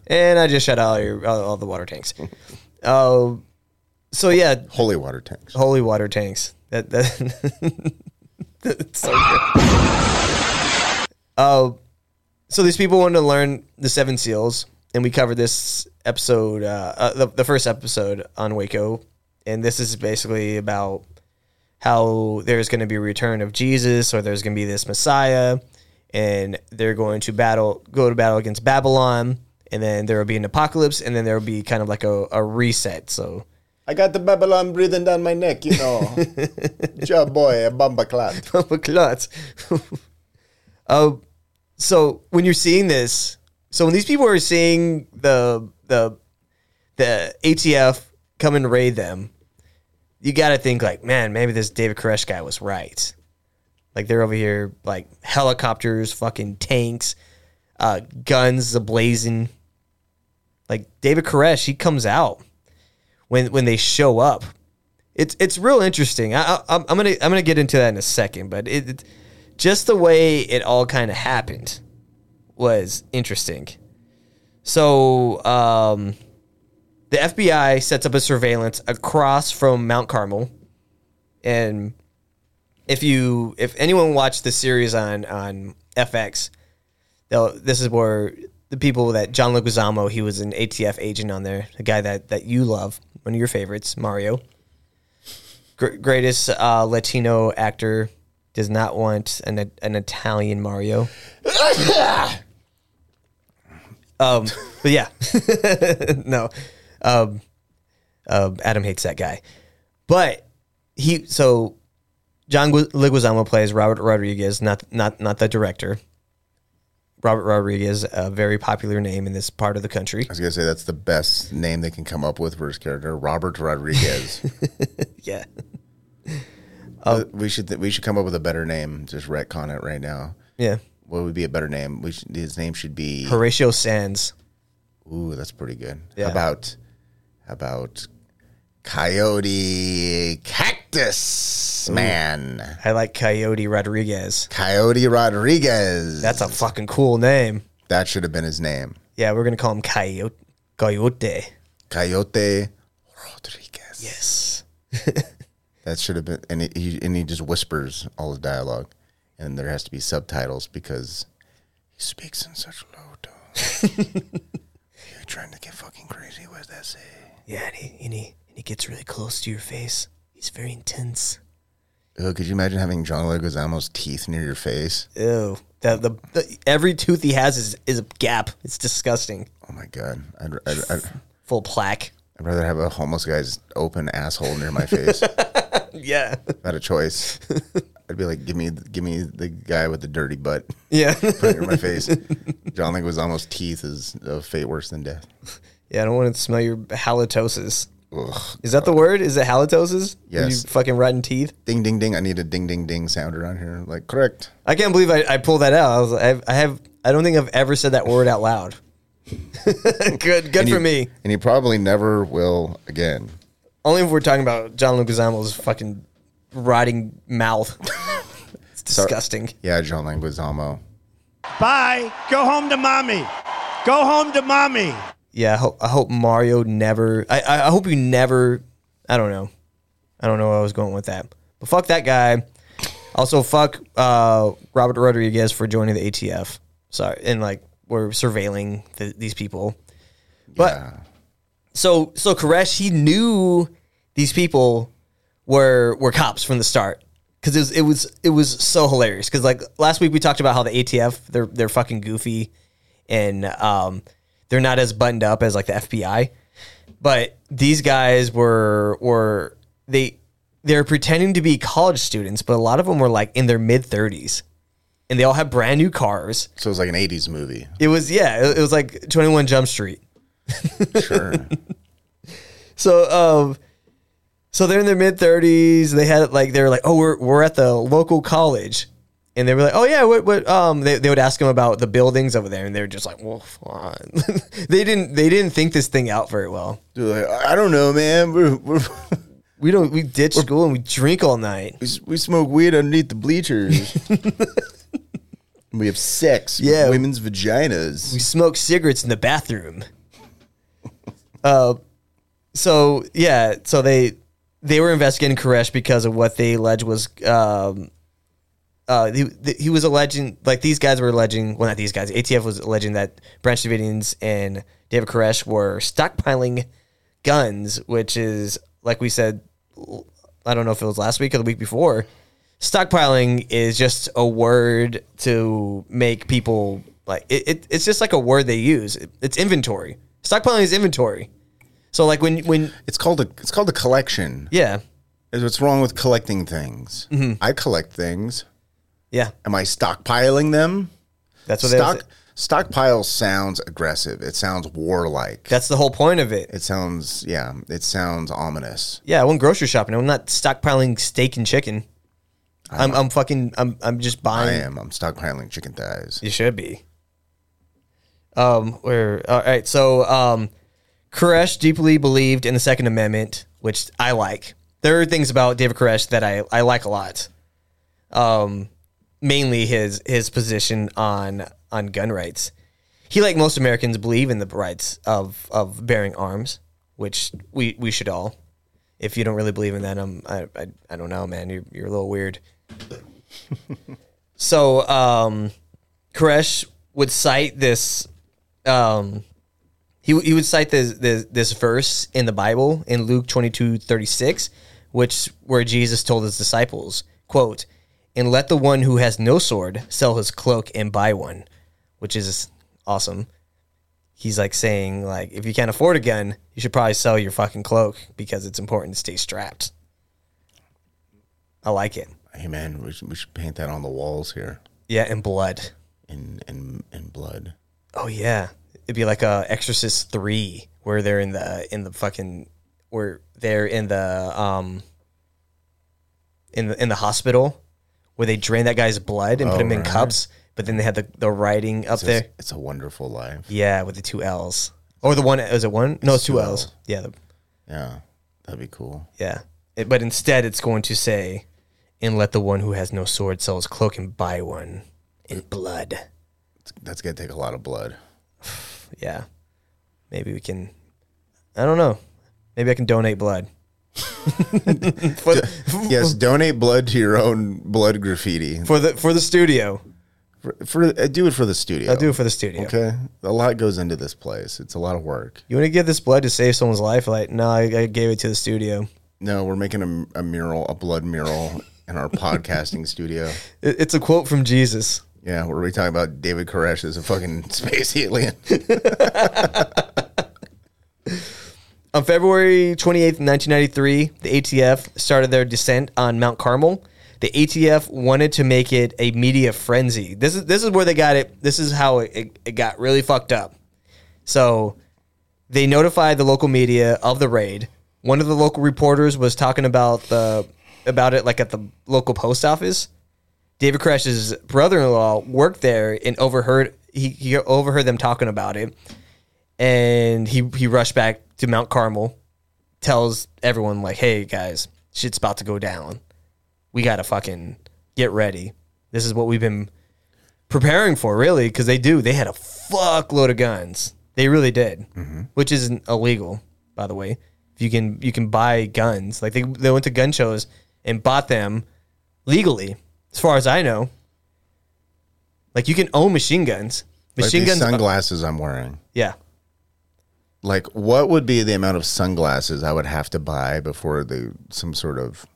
and I just shut out all, your, all, all the water tanks. Oh, so yeah, Holy water tanks. holy water tanks. That that that's so good. Oh, so these people wanted to learn the seven seals, and we covered this episode, uh, uh, the, the first episode on Waco, and this is basically about how there's going to be a return of Jesus, or there's going to be this Messiah, and they're going to battle, go to battle against Babylon, and then there will be an apocalypse, and then there will be kind of like a, a reset. So. I got the Babylon breathing down my neck, you know. Job boy, a bamba clot. Klutz. Oh, so when you're seeing this, so when these people are seeing the the the ATF come and raid them, you got to think like, man, maybe this David Koresh guy was right. Like they're over here, like helicopters, fucking tanks, uh, guns ablazing. Like David Koresh, he comes out when when they show up. It's it's real interesting. I, I, I'm gonna I'm gonna get into that in a second, but it, it just the way it all kind of happened was interesting. So um, the FBI sets up a surveillance across from Mount Carmel, and if you if anyone watched the series on on FX, they'll this is where the people that John Leguizamo he was an ATF agent on there, the guy that that you love, one of your favorites, Mario, Gr- greatest uh, Latino actor, does not want an an Italian Mario. um, but yeah, no, um, um, Adam hates that guy, but he so John Gu- Leguizamo plays Robert Rodriguez, not not not the director. Robert Rodriguez, a very popular name in this part of the country. I was gonna say that's the best name they can come up with for his character, Robert Rodriguez. Yeah, Uh, we should th- we should come up with a better name. Just retcon it right now. yeah. What would be a better name? We should, his name should be. Horatio Sands. Ooh, that's pretty good. Yeah. How about about Coyote Cactus Man? I like Coyote Rodriguez. Coyote Rodriguez. That's a fucking cool name. that should have been his name. Yeah, we're gonna call him Coyote. Coyote. Coyote Rodriguez. Yes. That should have been, and he- he and he just whispers all his dialogue, and there has to be subtitles because he speaks in such low tones. You're trying to get fucking crazy. with that say? Yeah, and he, and he and he gets really close to your face. He's very intense. Oh, could you imagine having John Leguizamo's teeth near your face? Ew. The, the, the every tooth he has is is a gap. It's disgusting. Oh my god, I'd, I'd, I'd, Full plaque. I'd rather have a homeless guy's open asshole near my face. Yeah. Had a choice. I'd be like, give me, give me the guy with the dirty butt. Yeah. Put it in my face. John Leguizamo's teeth is a fate worse than death. Yeah. I don't want to smell your halitosis. Ugh. Is that the word? Is it halitosis? When Yes. You fucking rotten teeth. Ding ding ding! I need a ding ding ding sound around here. Like correct. I can't believe I, I pulled that out. I was I have, I have I don't think I've ever said that word out loud. good good And for you- me. And you probably never will again. Only if we're talking about John Leguizamo's fucking rotting mouth. it's disgusting. Yeah, John Leguizamo. Bye. Go home to mommy. Go home to mommy. Yeah, I hope I hope Mario never. I I hope you never. I don't know. I don't know where I was going with that. But fuck that guy. Also, fuck uh, Robert Rodriguez for joining the ATF. Sorry, and like we're surveilling the, these people. But Yeah. so so Koresh, he knew these people were were cops from the start because it was it was it was so hilarious. Because like last week we talked about how the ATF they're they're fucking goofy and um they're not as buttoned up as like the FBI, but these guys were were they they're pretending to be college students, but a lot of them were like in their mid thirties, and they all have brand new cars. So it was like an '80s movie. It was yeah, it, it was like Twenty One Jump Street. Sure. So um so they're in their mid thirties. They had like they were like, oh, we're we're at the local college, and they were like, oh yeah, what what um they, they would ask him about the buildings over there, and they were just like, well, they didn't they didn't think this thing out very well. They're like, I don't know, man. We're, we're, We don't we ditch school and we drink all night. we, we smoke weed underneath the bleachers. we have sex Yeah. with women's vaginas. We smoke cigarettes in the bathroom. uh, so yeah, so they they were investigating Koresh because of what they alleged was um, uh, he, he was alleging like these guys were alleging well not these guys ATF was alleging that Branch Davidians and David Koresh were stockpiling guns, which is like we said, I don't know if it was last week or the week before. Stockpiling is just a word to make people like it, it. It's just like a word they use. It- it's inventory. Stockpiling is inventory. So like when when It's called a it's called a collection. yeah Is what's wrong with collecting things? Mm-hmm. I collect things. Yeah Am I stockpiling them? that's what Stock stockpile sounds aggressive. It sounds warlike. that's the whole point of it. It sounds yeah. It sounds ominous. Yeah, I went grocery shopping. I'm not stockpiling steak and chicken. I'm, I'm fucking I'm I'm just buying. I am. I'm stockpiling chicken thighs. You should be. Um, where all right, so um, Koresh deeply believed in the Second Amendment, which I like. There are things about David Koresh that I, I like a lot. Um, mainly his his position on on gun rights. He, like most Americans, believe in the rights of of bearing arms, which we we should all. If you don't really believe in that, I'm I I, I don't know, man. You're you're a little weird. so, um, Koresh would cite this. Um, he, he would cite this, this this verse in the Bible in Luke twenty two thirty six, which where Jesus told his disciples, "quote And let the one who has no sword sell his cloak and buy one," which is awesome. He's like saying like if you can't afford a gun, you should probably sell your fucking cloak because it's important to stay strapped. I like it. Hey man, we should, we should paint that on the walls here Yeah, and blood. in in in blood. Oh yeah, it'd be like a Exorcist three, where they're in the in the fucking where they're in the um in the in the hospital where they drain that guy's blood and put Oh, him in right. cups, but then they had the the writing up It's, there. it's a wonderful life. Yeah, with the two L's or the one is it one? No, it's two two L's. Ls. Yeah, the, Yeah, that'd be cool. yeah. It, but instead, it's going to say, "And let the one who has no sword sell his cloak and buy one in blood." That's gonna take a lot of blood. yeah, maybe we can. I don't know. Maybe I can donate blood. for, Yes, donate blood to your own blood graffiti. for the for the studio. For, for uh, do it for the studio. I'll do it for the studio. Okay, a lot goes into this place. It's a lot of work. You want to give this blood to save someone's life? Like, no, I, I gave it to the studio. No, we're making a, a mural, a blood mural in our podcasting studio. It, it's a quote from Jesus. Yeah, where we talking about David Koresh as a fucking space alien. On February 28th, 1993, the ATF started their descent on Mount Carmel. The ATF wanted to make it a media frenzy. This is this is where they got it. This is how it, it, got really fucked up. So they notified the local media of the raid. One of the local reporters was talking about the about it like at the local post office. David Koresh's brother-in-law worked there and overheard he, he overheard them talking about it and he he rushed back to Mount Carmel, tells everyone like, "Hey guys, shit's about to go down. We gotta fucking get ready. This is what we've been preparing for, really, because they do. They had a fuckload of guns. They really did, mm-hmm. which isn't illegal, by the way. If you can you can buy guns. Like they they went to gun shows and bought them legally, as far as I know. Like you can own machine guns. Like Machine these guns. sunglasses I'm wearing. yeah. Like, what would be the amount of sunglasses I would have to buy before the some sort of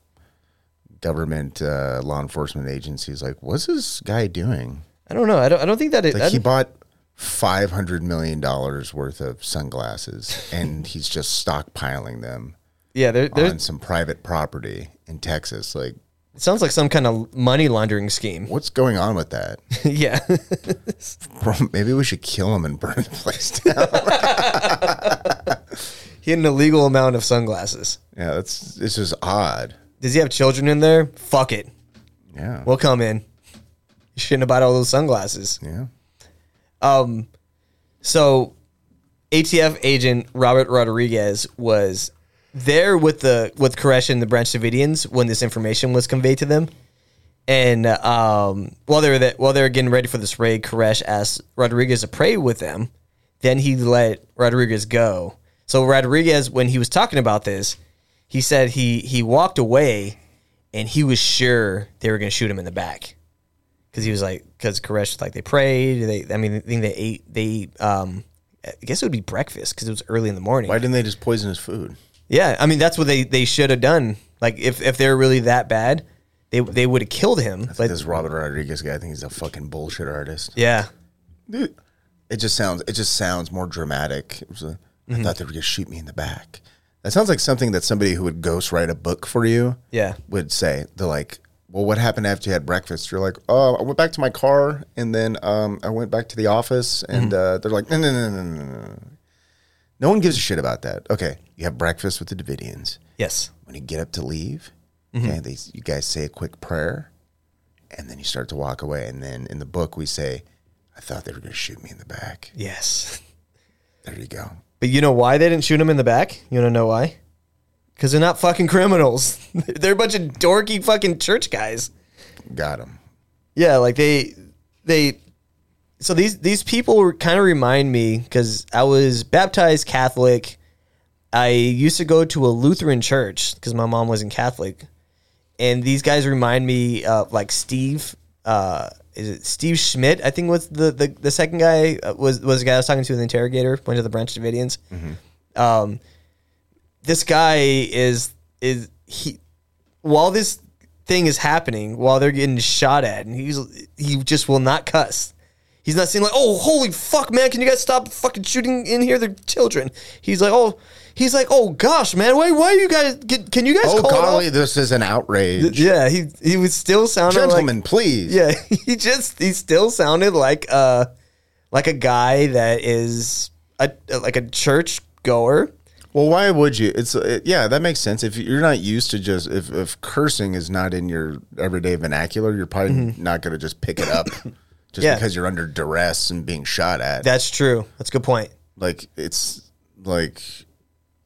government uh, law enforcement agency is like, what's this guy doing? I don't know. I don't. I don't think that it. Like, he bought five hundred million dollars worth of sunglasses, and he's just stockpiling them yeah. There, on there's. some private property in Texas. Like, It sounds like some kind of money laundering scheme. what's going on with that? yeah. Bro, maybe we should kill him and burn the place down. he had an illegal amount of sunglasses. yeah, that's this is odd. Does he have children in there? Fuck it. Yeah, We'll come in. You shouldn't have bought all those sunglasses. yeah. Um so, ATF agent Robert Rodriguez was there with the with Koresh and the Branch Davidians when this information was conveyed to them. And um, while they were that, while they were getting ready for this raid, Koresh asked Rodriguez to pray with them. Then he let Rodriguez go. So Rodriguez, when he was talking about this, he said he he walked away, and he was sure they were going to shoot him in the back because he was like, because Koresh was like they prayed. They, I mean, I think they ate. They, um, I guess it would be breakfast because it was early in the morning. Why didn't they just poison his food? Yeah, I mean that's what they they should have done. Like if if they're really that bad, they they would have killed him. But this Robert Rodriguez guy, I think he's a fucking bullshit artist. yeah, It just sounds it just sounds more dramatic. It was a, Mm-hmm. I thought they were gonna shoot me in the back. That sounds like something that somebody who would ghostwrite a book for you yeah, would say. They're like, Well, what happened after you had breakfast? You're like, Oh, I went back to my car and then um, I went back to the office and Mm-hmm. uh, they're like, No, no, no, no, no, no, no. No one gives a shit about that. Okay, you have breakfast with the Davidians. yes, When you get up to leave, Mm-hmm. okay, they, you guys say a quick prayer, and then you start to walk away. And then in the book, we say, I thought they were going to shoot me in the back. yes. There you go. But you know why they didn't shoot him in the back? You want to know why? Because they're not fucking criminals. they're a bunch of dorky fucking church guys. Got him. Yeah, like they they so these these people kind of remind me because I was baptized Catholic. I used to go to a Lutheran church because my mom wasn't Catholic, and these guys remind me of like Steve. Uh, is it Steve Schmidt? I think was the the, the second guy uh, was was the guy I was talking to in the interrogator. Went to the Branch Davidians. Um, this guy is is he while this thing is happening, while they're getting shot at, and he's he just will not cuss. He's not saying like, "Oh, holy fuck, man! Can you guys stop fucking shooting in here? They're children." He's like, "Oh, he's like, oh gosh, man, why why are you guys get? Can you guys Oh, call golly, off?" this is an outrage. Yeah, he he was still sounding Gentlemen, like please. yeah, he just he still sounded like uh like a guy that is a like a church goer. Well, why would you? It's it, yeah, that makes sense. If you're not used to just if, if cursing is not in your everyday vernacular, you're probably not going to just pick it up just. Yeah. because you're under duress and being shot at. That's true. That's a good point. like it's like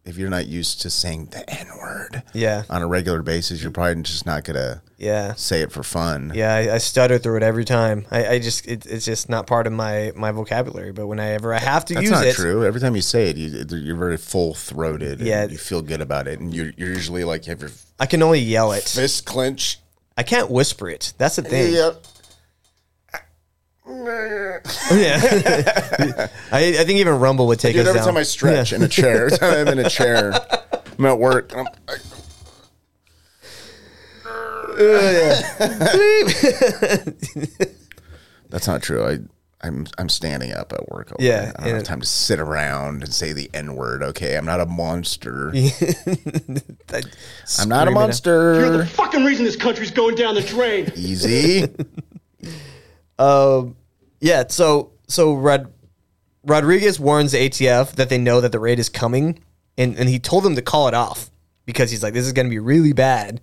if you're not used to saying the N word Yeah. on a regular basis, you're probably just not gonna Yeah. say it for fun. Yeah, I, I stutter through it every time. I, I just it, it's just not part of my my vocabulary. But whenever I have to That's use not it, true. Every time you say it, you, you're very full throated. Yeah. you feel good about it, and you're, you're usually like have your I can only yell it. fist clenched. I can't whisper it. That's the thing. Yep. Oh, yeah. I, I think even Rumble would take Dude, us every down. time I stretch in a chair, every time I'm in a chair, I'm at work. and I'm, I, That's not true. I I'm I'm standing up at work. Okay? Yeah, I don't have and- time to sit around and say the N word. Okay, I'm not a monster. I I'm not a scream it out. monster. You're the fucking reason this country's going down the drain. Easy. Yeah, so so Rod, Rodriguez warns the ATF that they know that the raid is coming, and and he told them to call it off because he's like, this is going to be really bad,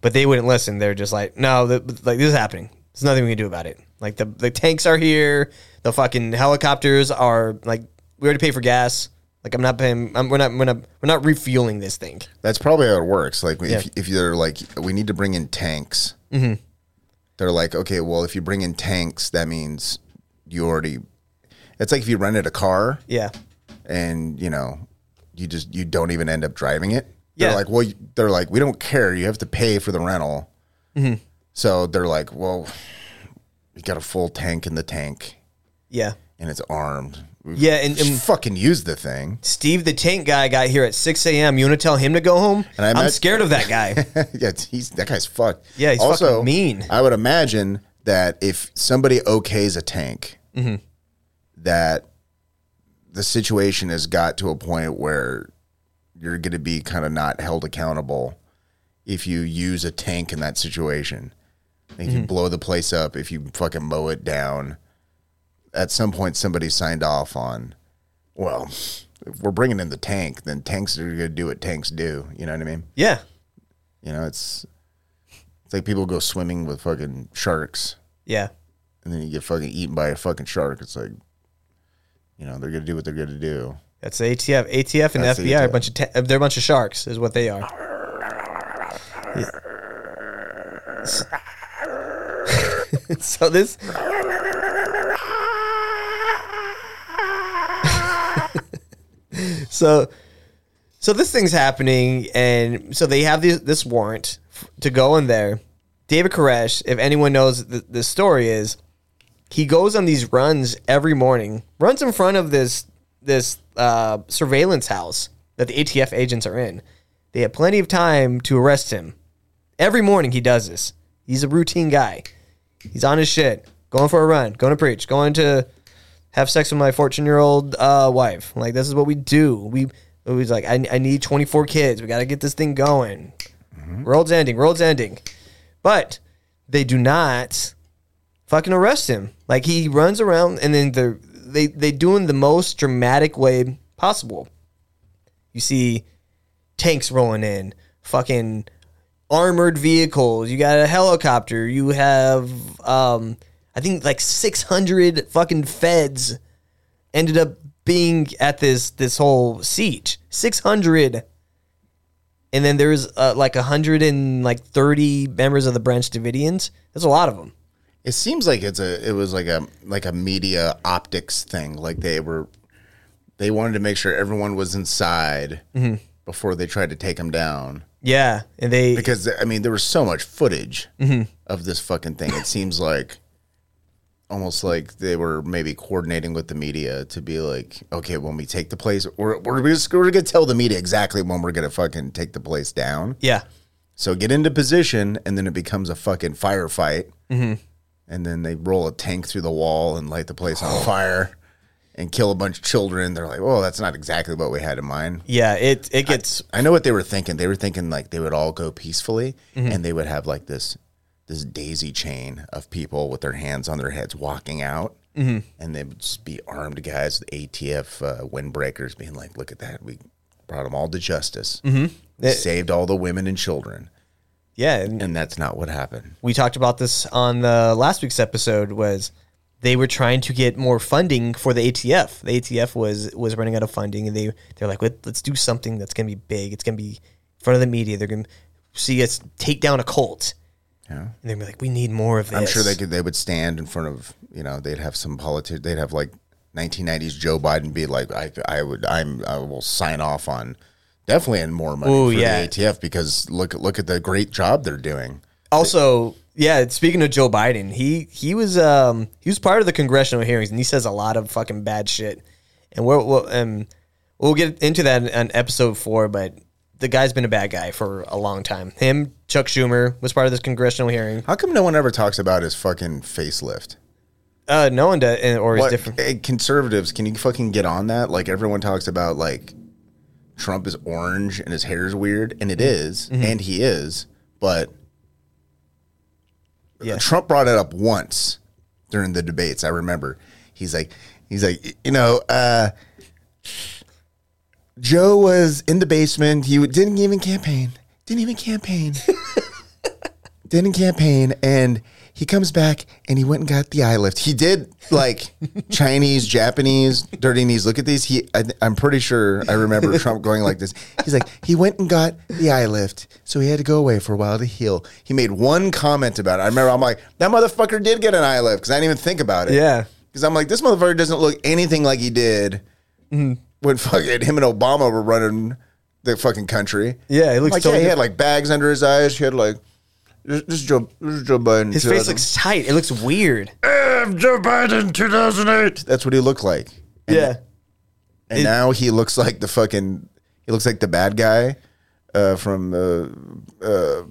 but they wouldn't listen. They're just like, no, the, like this is happening. There's nothing we can do about it. Like the the tanks are here, the fucking helicopters are like we already paid for gas. Like I'm not paying. I'm, we're not. We're not. We're not refueling this thing. That's probably how it works. Like if Yeah. if they're like, we need to bring in tanks. Mm-hmm. They're like, okay, well, if you bring in tanks, that means you already. It's like if you rented a car Yeah. and you know you just you don't even end up driving it. Yeah. They're like, well, they're like, we don't care. You have to pay for the rental. Mm-hmm. So they're like, well, we got a full tank in the tank, Yeah. and it's armed. Yeah, and- and- fucking use the thing. Steve, the tank guy, got here at 6 a.m. You want to tell him to go home? And I I'm imagine- scared of that guy. yeah, he's that guy's fucked. Yeah, he's also fucking mean. I would imagine that if somebody okays a tank, Mm-hmm. that the situation has got to a point where you're going to be kind of not held accountable if you use a tank in that situation. If Mm-hmm. you blow the place up, if you fucking mow it down, at some point somebody signed off on, well, if we're bringing in the tank, then tanks are going to do what tanks do. You know what I mean? yeah. You know, it's it's like people go swimming with fucking sharks, Yeah. and then you get fucking eaten by a fucking shark. It's like, you know, they're gonna do what they're gonna do. That's the ATF. ATF and That's FBI the are a bunch of ta- uh, they're a bunch of sharks, is what they are. so this. So, so this thing's happening, and so they have this, this warrant f- to go in there. David Koresh, if anyone knows the, the story, is he goes on these runs every morning, runs in front of this this uh, surveillance house that the ATF agents are in. They have plenty of time to arrest him. Every morning he does this. He's a routine guy. He's on his shit, going for a run, going to preach, going to have sex with my 14 year old uh, wife. Like this is what we do. We it was like I, I need 24 kids. We got to get this thing going. World's ending. World's ending. But they do not fucking arrest him. Like he runs around and then they're they they do in the most dramatic way possible. You see tanks rolling in, fucking armored vehicles. You got a helicopter. You have um I think like 600 fucking feds ended up being at this this whole siege. 600 and then there's uh, like 100 and like 30 members of the Branch Davidians. There's a lot of them. It seems like it's a it was like a like a media optics thing. Like they were they wanted to make sure everyone was inside Mm-hmm. before they tried to take him down. Yeah, and they Because I mean, there was so much footage Mm-hmm. of this fucking thing. It seems like almost like they were maybe coordinating with the media to be like, okay, when we take the place, we're we're just we're gonna tell the media exactly when we're gonna fucking take the place down. yeah. So get into position, and then it becomes a fucking firefight. Mm-hmm. And then they roll a tank through the wall and light the place on fire and kill a bunch of children. They're like, well, that's not exactly what we had in mind. Yeah, it it gets I know what they were thinking. They were thinking like they would all go peacefully Mm-hmm. and they would have like this this daisy chain of people with their hands on their heads walking out. Mm-hmm. And they would just be armed guys with ATF uh, windbreakers being like, look at that. We brought them all to justice. Mm-hmm. We saved all the women and children. yeah, and And that's not what happened. we talked about this on the last week's episode was they were trying to get more funding for the ATF. The ATF was was running out of funding and they they're like Let, let's do something that's going to be big. It's going to be in front of the media. They're going to see us take down a cult. Yeah. And they'd be like we need more of this. I'm sure they could. They would stand in front of you know. They'd have some politics. They'd have like 1990s Joe Biden be like, I, I would, I'm, I will sign off on definitely in more money Ooh, for yeah. the ATF because look, look at the great job they're doing. Also, yeah, speaking of Joe Biden, he he was um he was part of the congressional hearings and he says a lot of fucking bad shit. And we'll, we'll um we'll get into that in, in episode 4, but the guy's been a bad guy for a long time. Him, Chuck Schumer was part of this congressional hearing. How come no one ever talks about his fucking facelift? Uh no one does or is What different. eh, conservatives? Can you fucking get on that? Like everyone talks about like Trump is orange and his hair is weird, and it is, Mm-hmm. and he is, but Yeah. Trump brought it up once during the debates. I remember. He's like, he's like, you know, uh, Joe was in the basement. He didn't even campaign. Didn't even campaign. didn't campaign, and he comes back and he went and got the eye lift. He did like Chinese, Japanese, dirty knees. Look at these. He, I, I'm pretty sure I remember Trump going like this. He's like, he went and got the eye lift, so he had to go away for a while to heal. He made one comment about it. I remember I'm like, that motherfucker did get an eye lift because I didn't even think about it. Yeah. because I'm like, this motherfucker doesn't look anything like he did mm-hmm. When fucking him and Obama were running the fucking country. Yeah, he looks like totally yeah, he had like bags under his eyes. He had like this, this is Joe, this is Joe Biden. His face looks tight. It looks weird. I'm Joe Biden, 2008. That's what he looked like. And, yeah. and It- now he looks like the fucking. He looks like the bad guy uh, from uh, uh,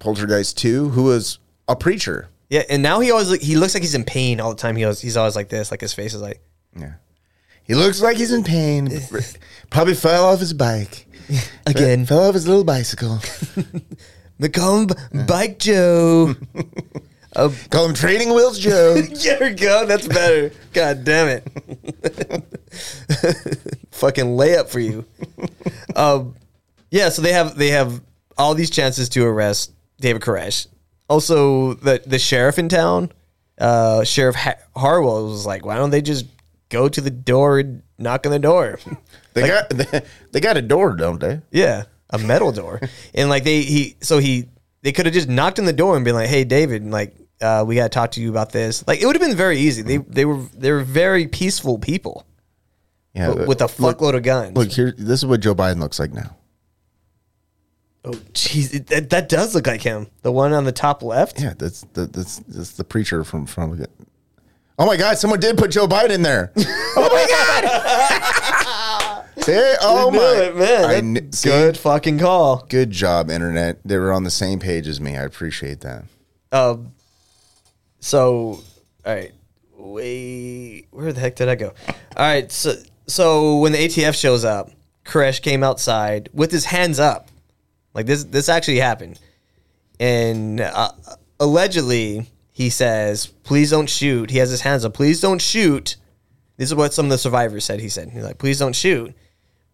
Poltergeist Two, who was a preacher. Yeah, and now he always look, he looks like he's in pain all the time. He always, he's always like this, like his face is like Yeah, he looks like he's in pain. Probably fell off his bike again. Fell off his little bicycle. Him B- Bike Joe. uh, Call him Training Wheels Joe. there we go. That's better. God damn it. Fucking layup for you. um, yeah, so they have they have all these chances to arrest David Koresh. Also, the the sheriff in town, uh, Sheriff ha- Harwell, was like, "Why don't they just go to the door and knock on the door?" They got they, they got a door, don't they? Yeah, a metal door. and like they he so he they could have just knocked on the door and been like, "Hey, David, like uh, we got to talk to you about this." Like it would have been very easy. They they were they were very peaceful people Yeah, with, with a look- fuckload of guns. Look here. This is what Joe Biden looks like now. oh, jeez, that, that does look like him. The one on the top left. Yeah, that's the that's, that's the preacher from from. Oh my God! Someone did put Joe Biden in there. oh my God! see, oh my it, man. Kn- see? good fucking call. Good job, internet. They were on the same page as me. I appreciate that. Um, so, all right, wait, where the heck did I go? All right, so so when the ATF shows up, Koresh came outside with his hands up, like this. This actually happened, and uh, allegedly he says, "Please don't shoot." He has his hands up. Please don't shoot. This is what some of the survivors said. He said, "He's like, please don't shoot,"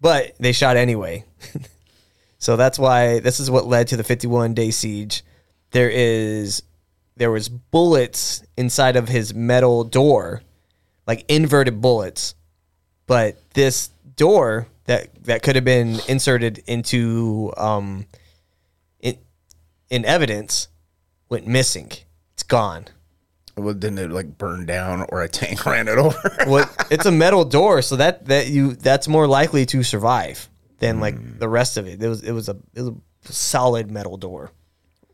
but they shot anyway. So that's why this is what led to the 51 day siege. There is there was bullets inside of his metal door, like inverted bullets. But this door that that could have been inserted into um in, in evidence went missing. It's gone. Well, didn't it like burn down or a tank ran it over? Well, it's a metal door, so that that you that's more likely to survive than like hmm. the rest of it. It was it was a it was a solid metal door.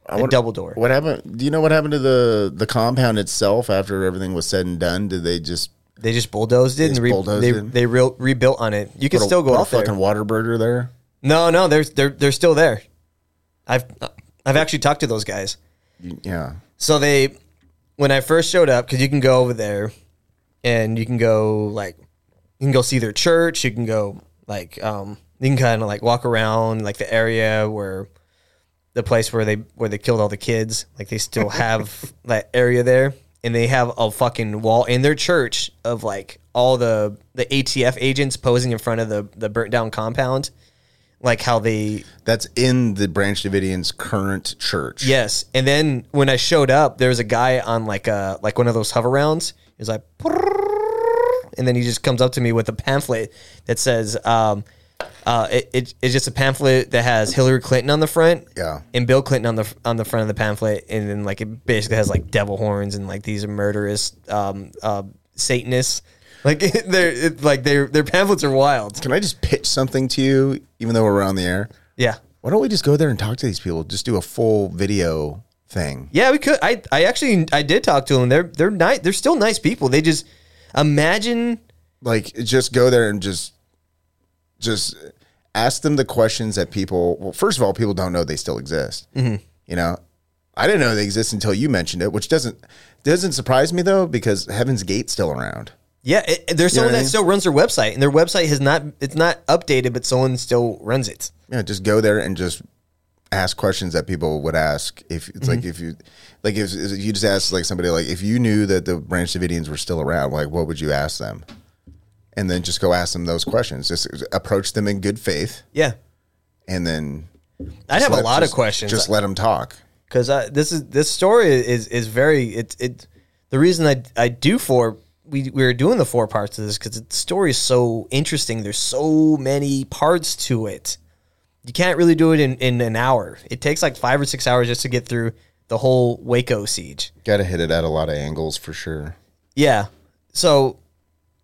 A double door. What happened? Do you know what happened to the the compound itself after everything was said and done? Did they just They just bulldozed it and re- bulldozed they it? they re- rebuilt on it. You can put a- still go put out a there. fucking Whataburger there? No, no, they're they're they're still there. I've I've actually talked to those guys. Yeah. So they, when I first showed up, because you can go over there, and you can go like, you can go see their church. You can go like, um, you can kind of like walk around like the area where, the place where they where they killed all the kids. Like they still have that area there, and they have a fucking wall in their church of like all the the ATF agents posing in front of the the burnt down compound, like how they That's in the Branch Davidians' current church. Yes, and then when I showed up, there was a guy on like a like one of those hover rounds. He's like, and then he just comes up to me with a pamphlet that says, um, uh, it, it, it's just a pamphlet that has Hillary Clinton on the front, Yeah. and Bill Clinton on the on the front of the pamphlet, and then like it basically has like devil horns and like these murderous um, uh, Satanists. Like they're it, like their their pamphlets are wild. Can I just pitch something to you, even though we're on the air? Yeah, Why don't we just go there and talk to these people? Just do a full video thing. Yeah, we could. I I actually I did talk to them. They're they're nice. They're still nice people. They just imagine. Like, just go there and just, just ask them the questions that people. Well, first of all, people don't know they still exist. Mm-hmm. You know, I didn't know they exist until you mentioned it, which doesn't doesn't surprise me though because Heaven's Gate's still around. Yeah, it, there's someone what I that mean? still runs their website, and their website has not. It's not updated, but someone still runs it. Yeah, just go there and just ask questions that people would ask if it's like mm-hmm. if you like if, if you just ask like somebody like if you knew that the Branch Davidians were still around, like what would you ask them? And then just go ask them those questions. Just approach them in good faith, Yeah, and then I'd have a lot just- of questions. Just let them talk. because this is this story is is very it it the reason I I do four we we were doing the four parts of this because the story is so interesting. There's so many parts to it. You can't really do it in, in an hour. It takes like five or six hours just to get through the whole Waco siege. Got to hit it at a lot of angles for sure. Yeah. So,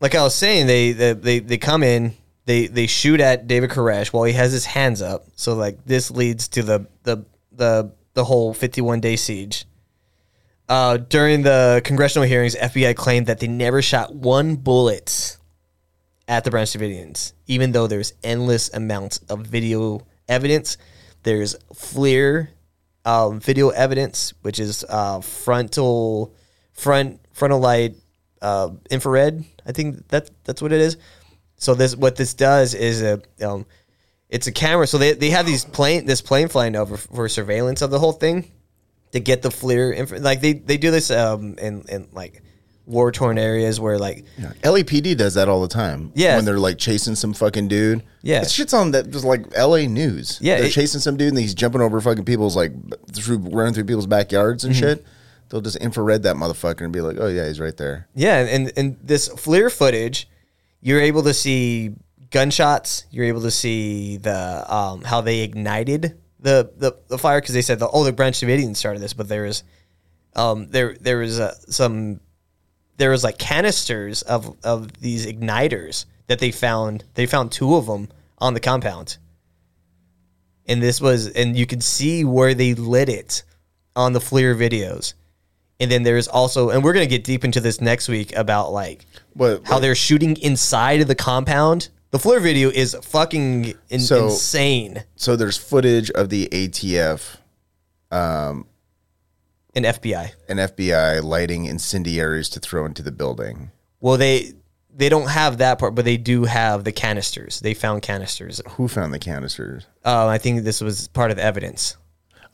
like I was saying, they they they, they come in they they shoot at David Koresh while he has his hands up. So like this leads to the the the the whole 51 day siege. Uh, during the congressional hearings, FBI claimed that they never shot one bullet at the Branch Davidians, even though there's endless amounts of video evidence. There's FLIR um, video evidence, which is uh, frontal front frontal light uh, infrared. I think that that's what it is. So this what this does is a um, it's a camera. So they, they have these plane this plane flying over for surveillance of the whole thing to get the FLIR infra- like they they do this um in in like war torn areas where like LAPD E does that all the time. Yeah. when they're like chasing some fucking dude. Yeah. it's shit's on that was like L.A. news. Yeah, they're it- chasing some dude and he's jumping over fucking people's like through running through people's backyards and Mhm. shit. They'll just infrared that motherfucker and be like, "Oh yeah, he's right there." Yeah, and and this FLIR footage, you're able to see gunshots. You're able to see the um, how they ignited the the, the fire because they said the oh the Branch Davidians started this, but there was um there there was uh, some there was like canisters of of these igniters that they found. They found two of them on the compound, and this was and you could see where they lit it on the FLIR videos. And then there's also, and we're gonna get deep into this next week about like What- how they're shooting inside of the compound. The FLIR video is fucking in, So- insane. So there's footage of the ATF, um, and FBI and FBI lighting incendiaries to throw into the building. Well, they they don't have that part, but they do have the canisters. They found canisters. Who found the canisters? Uh, I think this was part of the evidence.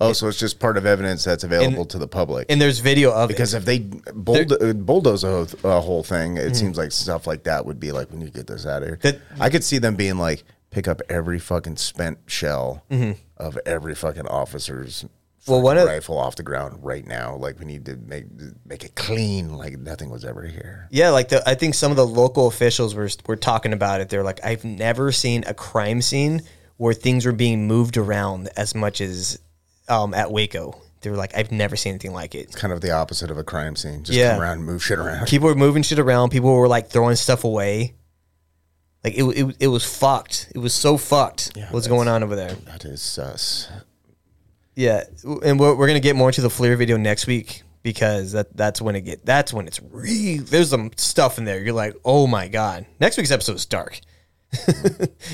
Oh, so it's just part of evidence that's available to the public. And there's video of because it. if they bulldo- uh, bulldoze a whole, a whole thing, it Mhm. seems like stuff like that would be like, we need to get this out of here. That- I could see them being like, pick up every fucking spent shell Mhm. of every fucking officer's Well, fucking one of- rifle off the ground right now. Like we need to make make it clean, like nothing was ever here. Yeah, like the I think some of the local officials were were talking about it. They're like, I've never seen a crime scene where things were being moved around as much as um, at Waco. They were like, I've never seen anything like it. It's kind of the opposite of a crime scene. Just Yeah. come around and move shit around. People were moving shit around. People were like throwing stuff away. Like it, it, it was fucked. It was so fucked. what's going on over there? That is sus. Yeah, and we're, we're gonna get more into the FLIR video next week because that that's when it get that's when it's really there's some stuff in there. You're like, oh my god. Next week's episode is dark.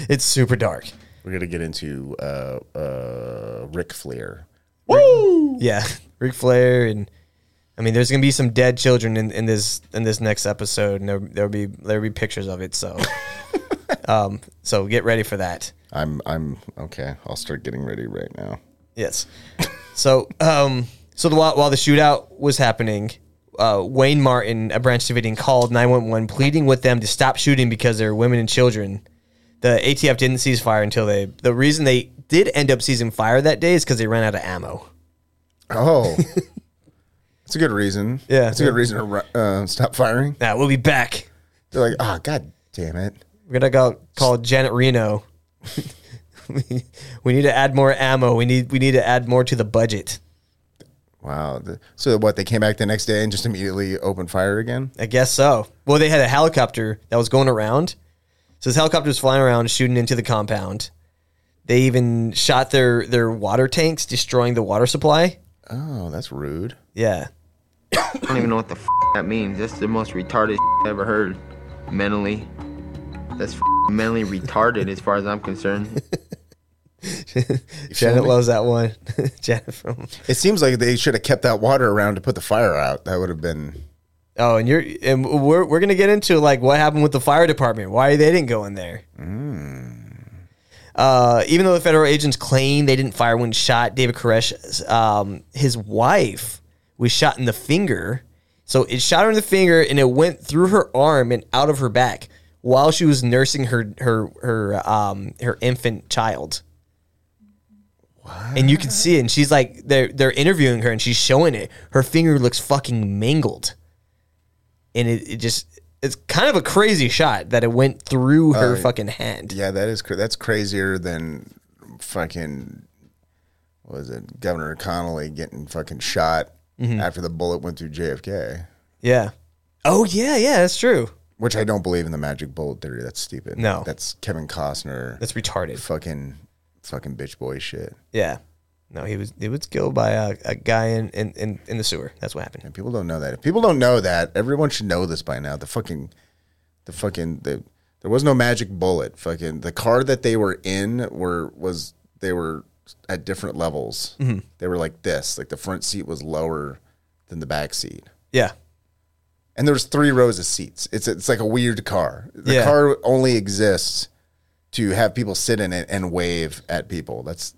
it's super dark. We're gonna get into uh, uh, Ric Flair. Woo! Yeah, Ric Flair and I mean, there's gonna be some dead children in, in this in this next episode, and there there'll be there'll be pictures of it. So, um, so get ready for that. I'm I'm okay. I'll start getting ready right now. Yes. So, um, so the, while, while the shootout was happening, uh, Wayne Martin, a Branch Davidian, called 911 pleading with them to stop shooting because there are women and children. The ATF didn't cease fire until they. The reason they did end up ceasing fire that day is because they ran out of ammo. Oh, that's a good reason. Yeah. that's a good reason to uh, stop firing. Now we'll be back. They're like, oh god damn it. We're gonna go call Janet Reno. we, we need to add more ammo. We need we need to add more to the budget. Wow. So what? They came back the next day and just immediately opened fire again. I guess so. Well, they had a helicopter that was going around. So this helicopter was flying around, shooting into the compound. They even shot their their water tanks, destroying the water supply. Oh, that's rude. Yeah. I don't even know what the f- that means. That's the most retarded I ever heard. Mentally. That's f- mentally retarded as far as I'm concerned. Janet loves that one. Janet from. It seems like they should have kept that water around to put the fire out. That would have been. Oh, and you're and we're we're gonna get into like what happened with the fire department. Why they didn't go in there. Uh, even though the federal agents claim they didn't fire when shot, David Koresh, um, his wife was shot in the finger. So it shot her in the finger and it went through her arm and out of her back while she was nursing her her her um her infant child. Wow And you can see it, and she's like they're they're interviewing her and she's showing it. Her finger looks fucking mangled. And it, it just it's kind of a crazy shot that it went through her Uh, fucking hand. Yeah, that is cra- that's crazier than fucking. What was it? Governor Connolly getting fucking shot Mhm. after the bullet went through JFK. Yeah. Oh yeah, yeah, that's true. Which I don't believe in the magic bullet theory. That's stupid. No. that's Kevin Costner. That's retarded. fucking fucking bitch boy shit. Yeah. No, he was he was killed by a, a guy in, in, in, in the sewer. That's what happened. And people don't know that. If people don't know that, everyone should know this by now. The fucking, the fucking, the there was no magic bullet. Fucking the car that they were in were was they were at different levels. Mm-hmm. They were like this. Like the front seat was lower than the back seat. Yeah. and there's three rows of seats. It's it's like a weird car. The Yeah. car only exists to have people sit in it and wave at people. That's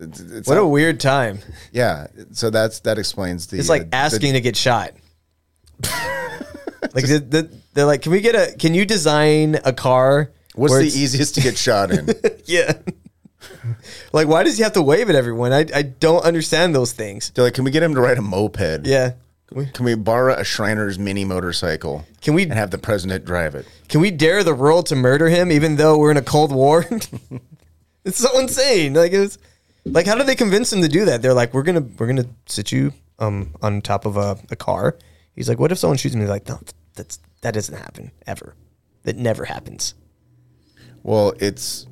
it's, it's What a weird time. yeah. So that's that explains the. It's like uh, the- asking to get shot. like the, the, they're like, can we get a? Can you design a car? what's the easiest to get shot in? Yeah. like, why does he have to wave at everyone? I I don't understand those things. They're like, can we get him to ride a moped? Yeah. Can we, Can we borrow a Shriner's mini motorcycle? Can we- and have the president drive it? can we dare the world to murder him, even though we're in a cold war? it's so insane. Like it's like, how do they convince him to do that? They're like, we're gonna we're gonna sit you um on top of a, a car. He's like, what if someone shoots me? Like, no, that's that doesn't happen ever. That never happens, Well, it's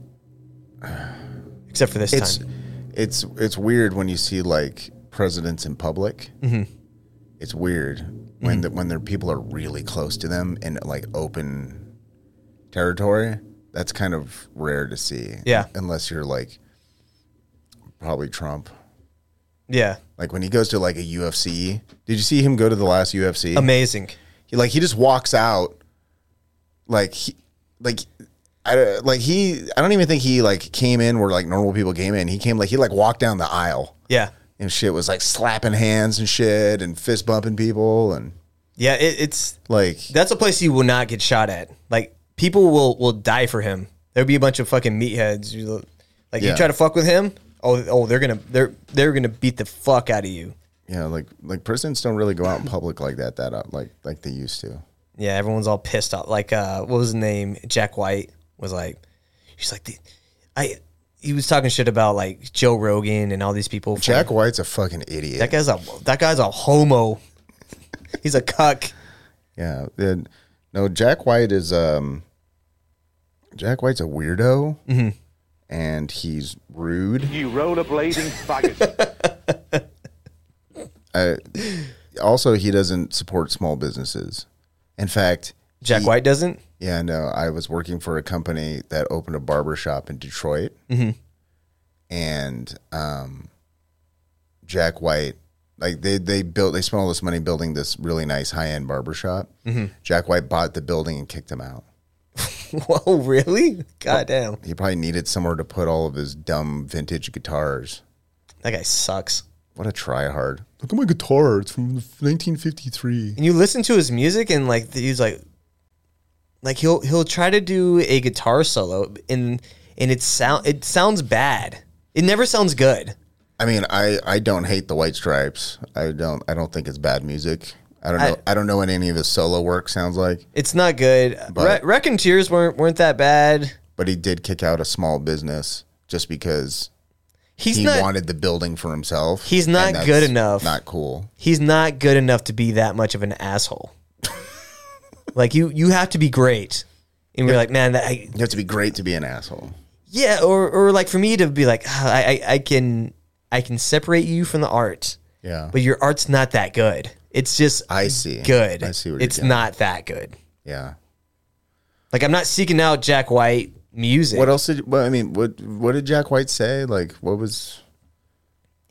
except for this it's time. it's it's weird when you see like presidents in public. Mm-hmm. It's weird when the, when their people are really close to them in like open territory. That's kind of rare to see. Yeah. unless you're like probably Trump. Yeah, Like when he goes to like a UFC. Did you see him go to the last UFC? amazing. He like he just walks out, like he, like I like he. I don't even think he like came in where like normal people came in. He came like he like walked down the aisle Yeah, and shit was like slapping hands and shit and fist bumping people and yeah. It, it's like that's a place you will not get shot at. Like people will will die for him. There'll be a bunch of fucking meatheads. You- Like Yeah. you try to fuck with him. Oh, oh, they're gonna they're they're gonna beat the fuck out of you. yeah like like presidents don't really go out in public like that that up like like they used to. Yeah, everyone's all pissed off. Like, uh, what was his name? Jack White was like, he's like, the, I. He was talking shit about like Joe Rogan and all these people. Jack White's a fucking idiot. that guy's a that guy's a homo. He's a cuck. Yeah. and- no, Jack White is um Jack White's a weirdo. Mm-hmm. And he's rude. You rollerblading faggot. Uh, also, he doesn't support small businesses. In fact, Jack he- White doesn't. Yeah, no, I was working for a company that opened a barber shop in Detroit, Mm-hmm. and um, Jack White, like they they built, they spent all this money building this really nice high end barber shop. Mm-hmm. Jack White bought the building and kicked him out. Whoa, really? God damn, He probably needed somewhere to put all of his dumb vintage guitars. that guy sucks. What a tryhard! Look at my guitar; it's from 1953. And you listen to his music, and like he's like, like he'll he'll try to do a guitar solo, and and it sound it sounds bad. It never sounds good. I mean, I I don't hate the White Stripes. I don't I don't think it's bad music. I don't know. I, don't know what any of his solo work sounds like. It's not good. But- Re- Tears weren't weren't that bad. But he did kick out a small business just because He's he not wanted the building for himself. He's not good enough. Not cool. he's not good enough to be that much of an asshole. like you you have to be great. And we're like, man, that, I, You have to be great to be an asshole. yeah, or or like for me to be like, "Ah, I, I I can I can separate you from the art, Yeah. but your art's not that good. It's just I see. good. I see what you're it's not that good. Yeah. Like I'm not seeking out Jack White music. What else did? Well, I mean, what what did Jack White say? Like, what was?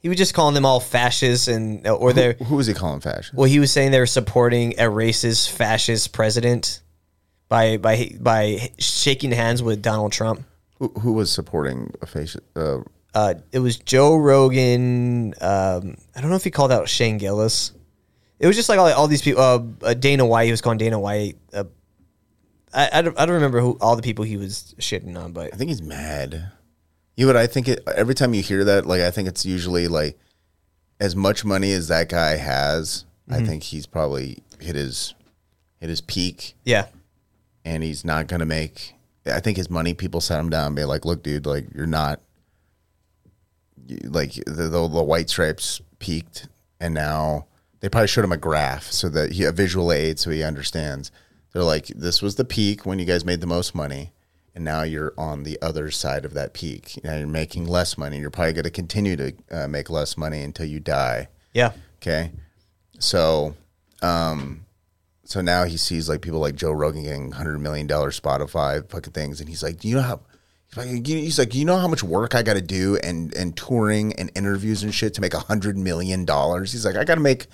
He was just calling them all fascists and or they're Who, who was he calling fashion? Well, he was saying they were supporting a racist, fascist president by by by shaking hands with Donald Trump. Who, who was supporting a fascist Uh, Uh, it was Joe Rogan. Um, I don't know if he called out Shane Gillis. It was just like all, all these people. Uh, uh, Dana White. He was calling Dana White. Uh, I, I don't I don't remember who all the people he was shitting on, but I think he's mad. You know what I think? It every time you hear that, like I think it's usually like as much money as that guy has. I Mm-hmm. think he's probably hit his hit his peak, yeah, and he's not gonna make. I think his money people sat him down and be like, "Look, dude, like you're not." You, like the, the the white stripes peaked, and now they probably showed him a graph so that he a visual aid so he understands. They're like, this was the peak when you guys made the most money, and now you're on the other side of that peak. Now you're making less money. You're probably going to continue to uh, make less money until you die. Yeah. Okay. So, um, so now he sees like people like Joe Rogan getting hundred million dollar Spotify fucking things, and he's like, you know how. He's like- you know how much work I got to do and and touring and interviews and shit to make a hundred million dollars. He's like, I got to make,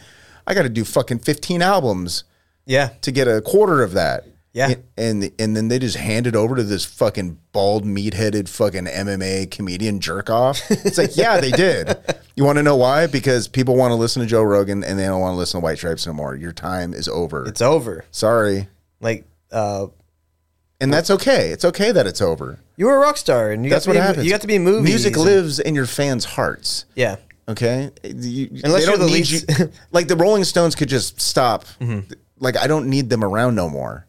I got to do fucking fifteen albums Yeah. to get a quarter of that. Yeah. And, and and then they just hand it over to this fucking bald meat headed fucking MMA comedian jerk off. It's like, yeah, they did. You want to know why? Because people want to listen to Joe Rogan and they don't want to listen to White Stripes no more. Your time is over. It's over. Sorry. Like, uh, And that's okay. It's okay that it's over. You were a rock star and you That's got what be, in- happens. You got to be in movies. Music and- lives in your fans' hearts. Yeah. Okay, You- Unless they you're don't the need lead you. like the Rolling Stones could just stop. Mm-hmm. Like I don't need them around no more.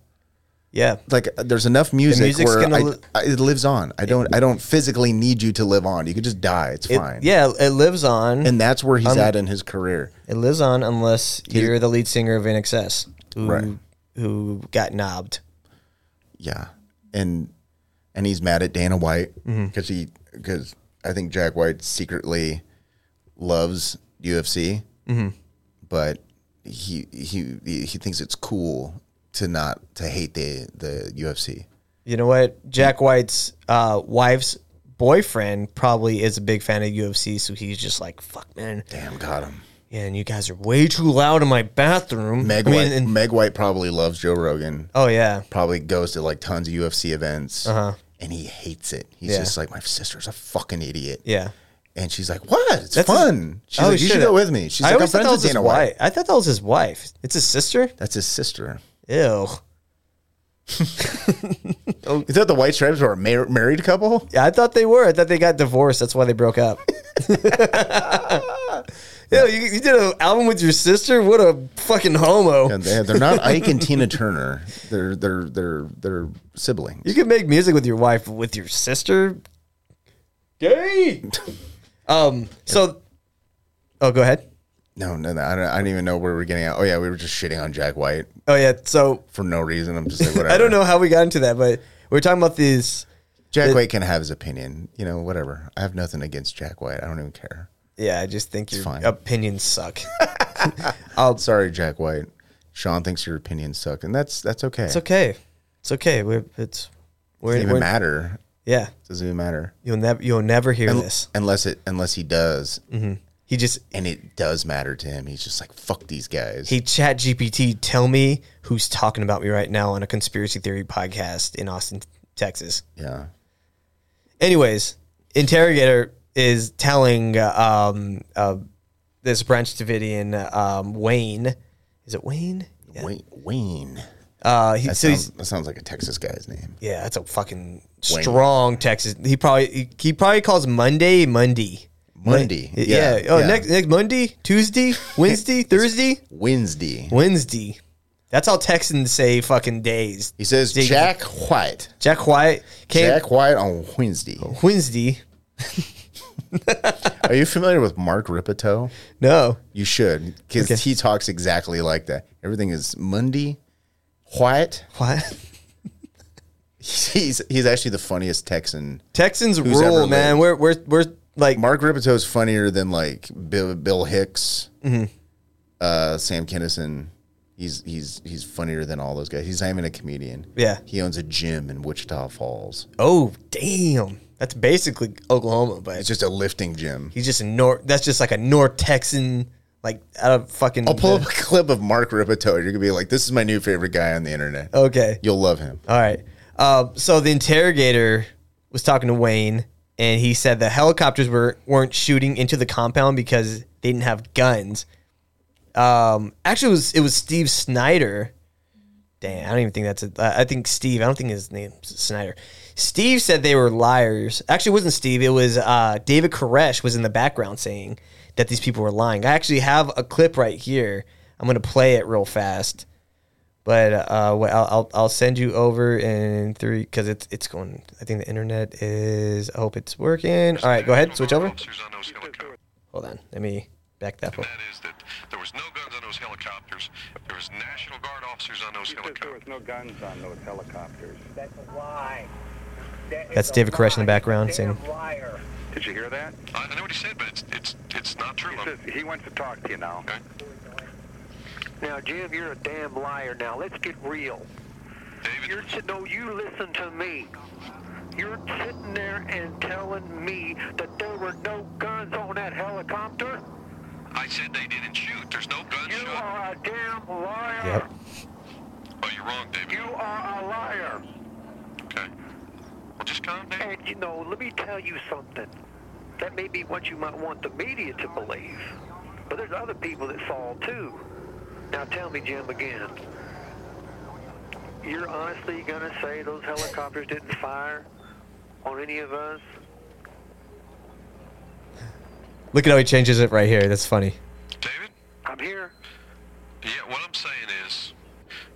Yeah. like there's enough music music's where gonna I, li- I- it lives on. I don't I don't physically need you to live on. You could just die. It's It- fine. yeah. It lives on. And that's where he's Um, at in his career. It lives on unless you're the lead singer of INXS who, Right. who got knobbed. Yeah. And and he's mad at Dana White Mm-hmm. because he because I think Jack White secretly loves UFC, Mm-hmm. but he he he thinks it's cool to not to hate the the UFC. You know what? Jack White's uh, wife's boyfriend probably is a big fan of UFC, so he's just like, "Fuck, man, Damn, got him. yeah." And you guys are way too loud in my bathroom. Meg I mean, White, and- Meg White probably loves Joe Rogan. oh yeah, probably goes to like tons of UFC events, Uh-huh. And he hates it. He's Yeah. just like, my sister's a fucking idiot. yeah. And she's like, what? It's That's his- fun. She's Oh, like, you should go with me. She's I like, I'm friends with Dana White. wife. I thought that was his wife. It's his sister. That's his sister. Ew. You thought the White Stripes were a mar- married couple? Yeah, I thought they were. I thought they got divorced. That's why they broke up. Ew, you, you did an album with your sister? What a fucking homo. And they, they're not Ike and Tina Turner. They're they're they're they're siblings. You can make music with your wife, but with your sister. Gay. um. So. Oh, go ahead. No, no, no I, don't, I don't even know where we're getting at. Oh yeah, we were just shitting on Jack White Oh yeah. So for no reason. I'm just like, whatever. I don't know how we got into that, but we are talking about these. Jack It- White can have his opinion. You know, whatever. I have nothing against Jack White. I don't even care. Yeah, I just think your fine. opinions suck. I'll oh, sorry, Jack White. Sean thinks your opinions suck, and that's that's okay. It's okay. It's okay. We're it's we're, doesn't even we're matter. yeah. Doesn't even matter. You'll never you'll never hear Un- this. unless it unless he does, mm-hmm. He just and it does matter to him. He's just like fuck these guys. he chat GPT tell me who's talking about me right now on a conspiracy theory podcast in Austin, Texas. yeah, Anyways, interrogator is telling um uh, this Branch Davidian um Wayne. Is it Wayne? Yeah. Wayne. Wayne. Uh, he, That, so sounds, that sounds like a Texas guy's name. Yeah, that's a fucking strong Texas. He probably he, he probably calls Monday Monday. Monday. Yeah. Yeah, Oh, yeah. next next Monday, Tuesday, Wednesday, Thursday, Wednesday. Wednesday. That's how Texans say fucking days. He says Jack White. Jack White came Jack White on Wednesday. Wednesday. Are you familiar with Mark Rippetoe? No. You should, because Okay. he talks exactly like that. Everything is Monday. White. What? He's he's actually the funniest Texan. Texans rule, man. We're we're we're like Mark Rippetoe is funnier than like Bill, Bill Hicks, Mm-hmm. uh, Sam Kinison. He's he's he's funnier than all those guys. He's not even a comedian. Yeah. he owns a gym in Wichita Falls. oh damn. That's basically Oklahoma, but It's just a lifting gym. he's just a North. That's just like a North Texan, like out of fucking. I'll pull up a clip of Mark Rippetoe. You're gonna be like, "This is my new favorite guy on the internet." Okay. You'll love him. All right. Uh, so the interrogator was talking to Wayne, and he said the helicopters were weren't shooting into the compound because they didn't have guns. Um, actually, it was it was Steve Schneider. Damn, I don't even think that's it. I think Steve. I don't think his name's Schneider. Steve said they were liars. Actually, it wasn't Steve. It was uh, David Koresh was in the background saying that these people were lying. I actually have a clip right here. I'm gonna play it real fast. But uh, what I'll, I'll I'll send you over in three because it's it's going. I think the internet is. I hope it's working. All right, go ahead. Switch over. Hold on. Let me. back that up. That is that there was no guns on those helicopters. There was National Guard officers on those helicopters. There was no guns on those helicopters. That's a lie. That is David Koresh in the background Damn saying, liar. Did you hear that? I I know what he said, but it's it's it's not true. He says he wants to talk to you now. Okay. Now, Jim, you're a damn liar. Now, let's get real. David, You're si- no, you listen to me. You're sitting there and telling me that there were no guns on that helicopter. I said they didn't shoot. There's no guns You shot. are a damn liar. Yep. Oh, you're wrong, David. You are a liar. Okay. Well, just calm down. And you know, let me tell you something. That may be what you might want the media to believe, but there's other people that fall too. Now tell me, Jim, again. You're honestly gonna say those helicopters didn't fire on any of us? Look at how he changes it right here. That's funny. David? I'm here. Yeah, what I'm saying is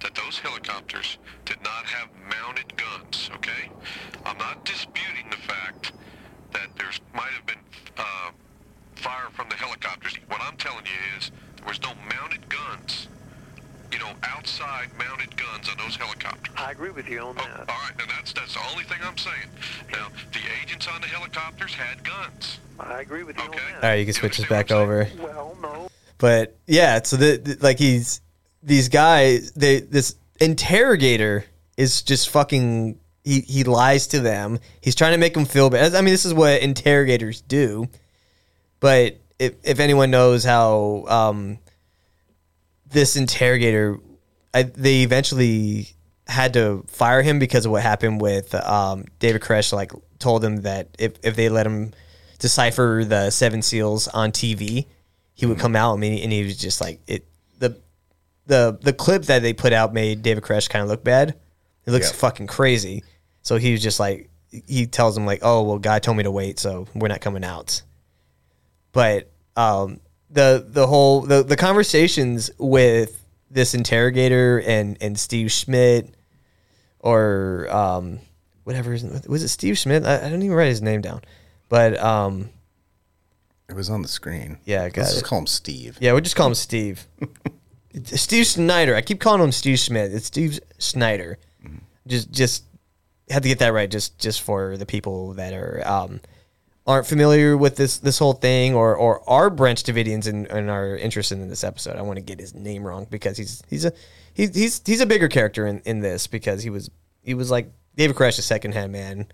that those helicopters did not have mounted guns, okay? I'm not disputing the fact that there's might have been uh, fire from the helicopters. What I'm telling you is there was no mounted guns, you know, outside mounted guns on those helicopters. I agree with you on Oh, that. all right, and that's that's the only thing I'm saying. Now, the agents on the helicopters had guns. I agree with you Okay. on that. right, you can switch this back what I'm saying? over. Well, no. But yeah, so the, the like he's these guys. They this interrogator is just fucking. He he lies to them. He's trying to make them feel bad. I mean, this is what interrogators do. But if if anyone knows how um, this interrogator, I, they eventually had to fire him because of what happened with um, David Koresh. Like told him that if if they let him decipher the seven seals on TV, he would come out and he, and he was just like it. The the the clip that they put out made David Koresh kind of look bad. It looks Yeah. fucking crazy. So he was just like he tells him like, "Oh well, guy told me to wait, so we're not coming out." But um, the the whole the, the conversations with this interrogator and and Steve Schmidt or um, whatever his, was it Steve Schmidt? I, I don't even write his name down, but um, It was on the screen. Yeah, I got Let's it. just call him Steve. yeah, we'll just call him Steve. Steve Schneider. I keep calling him Steve Schmidt. It's Steve Schneider. Just just had to get that right just just for the people that are um aren't familiar with this this whole thing or or are Branch Davidians and, and are interested in this episode. I want to get his name wrong because he's he's a he's he's he's a bigger character in, in this because he was he was like David Koresh's second hand man.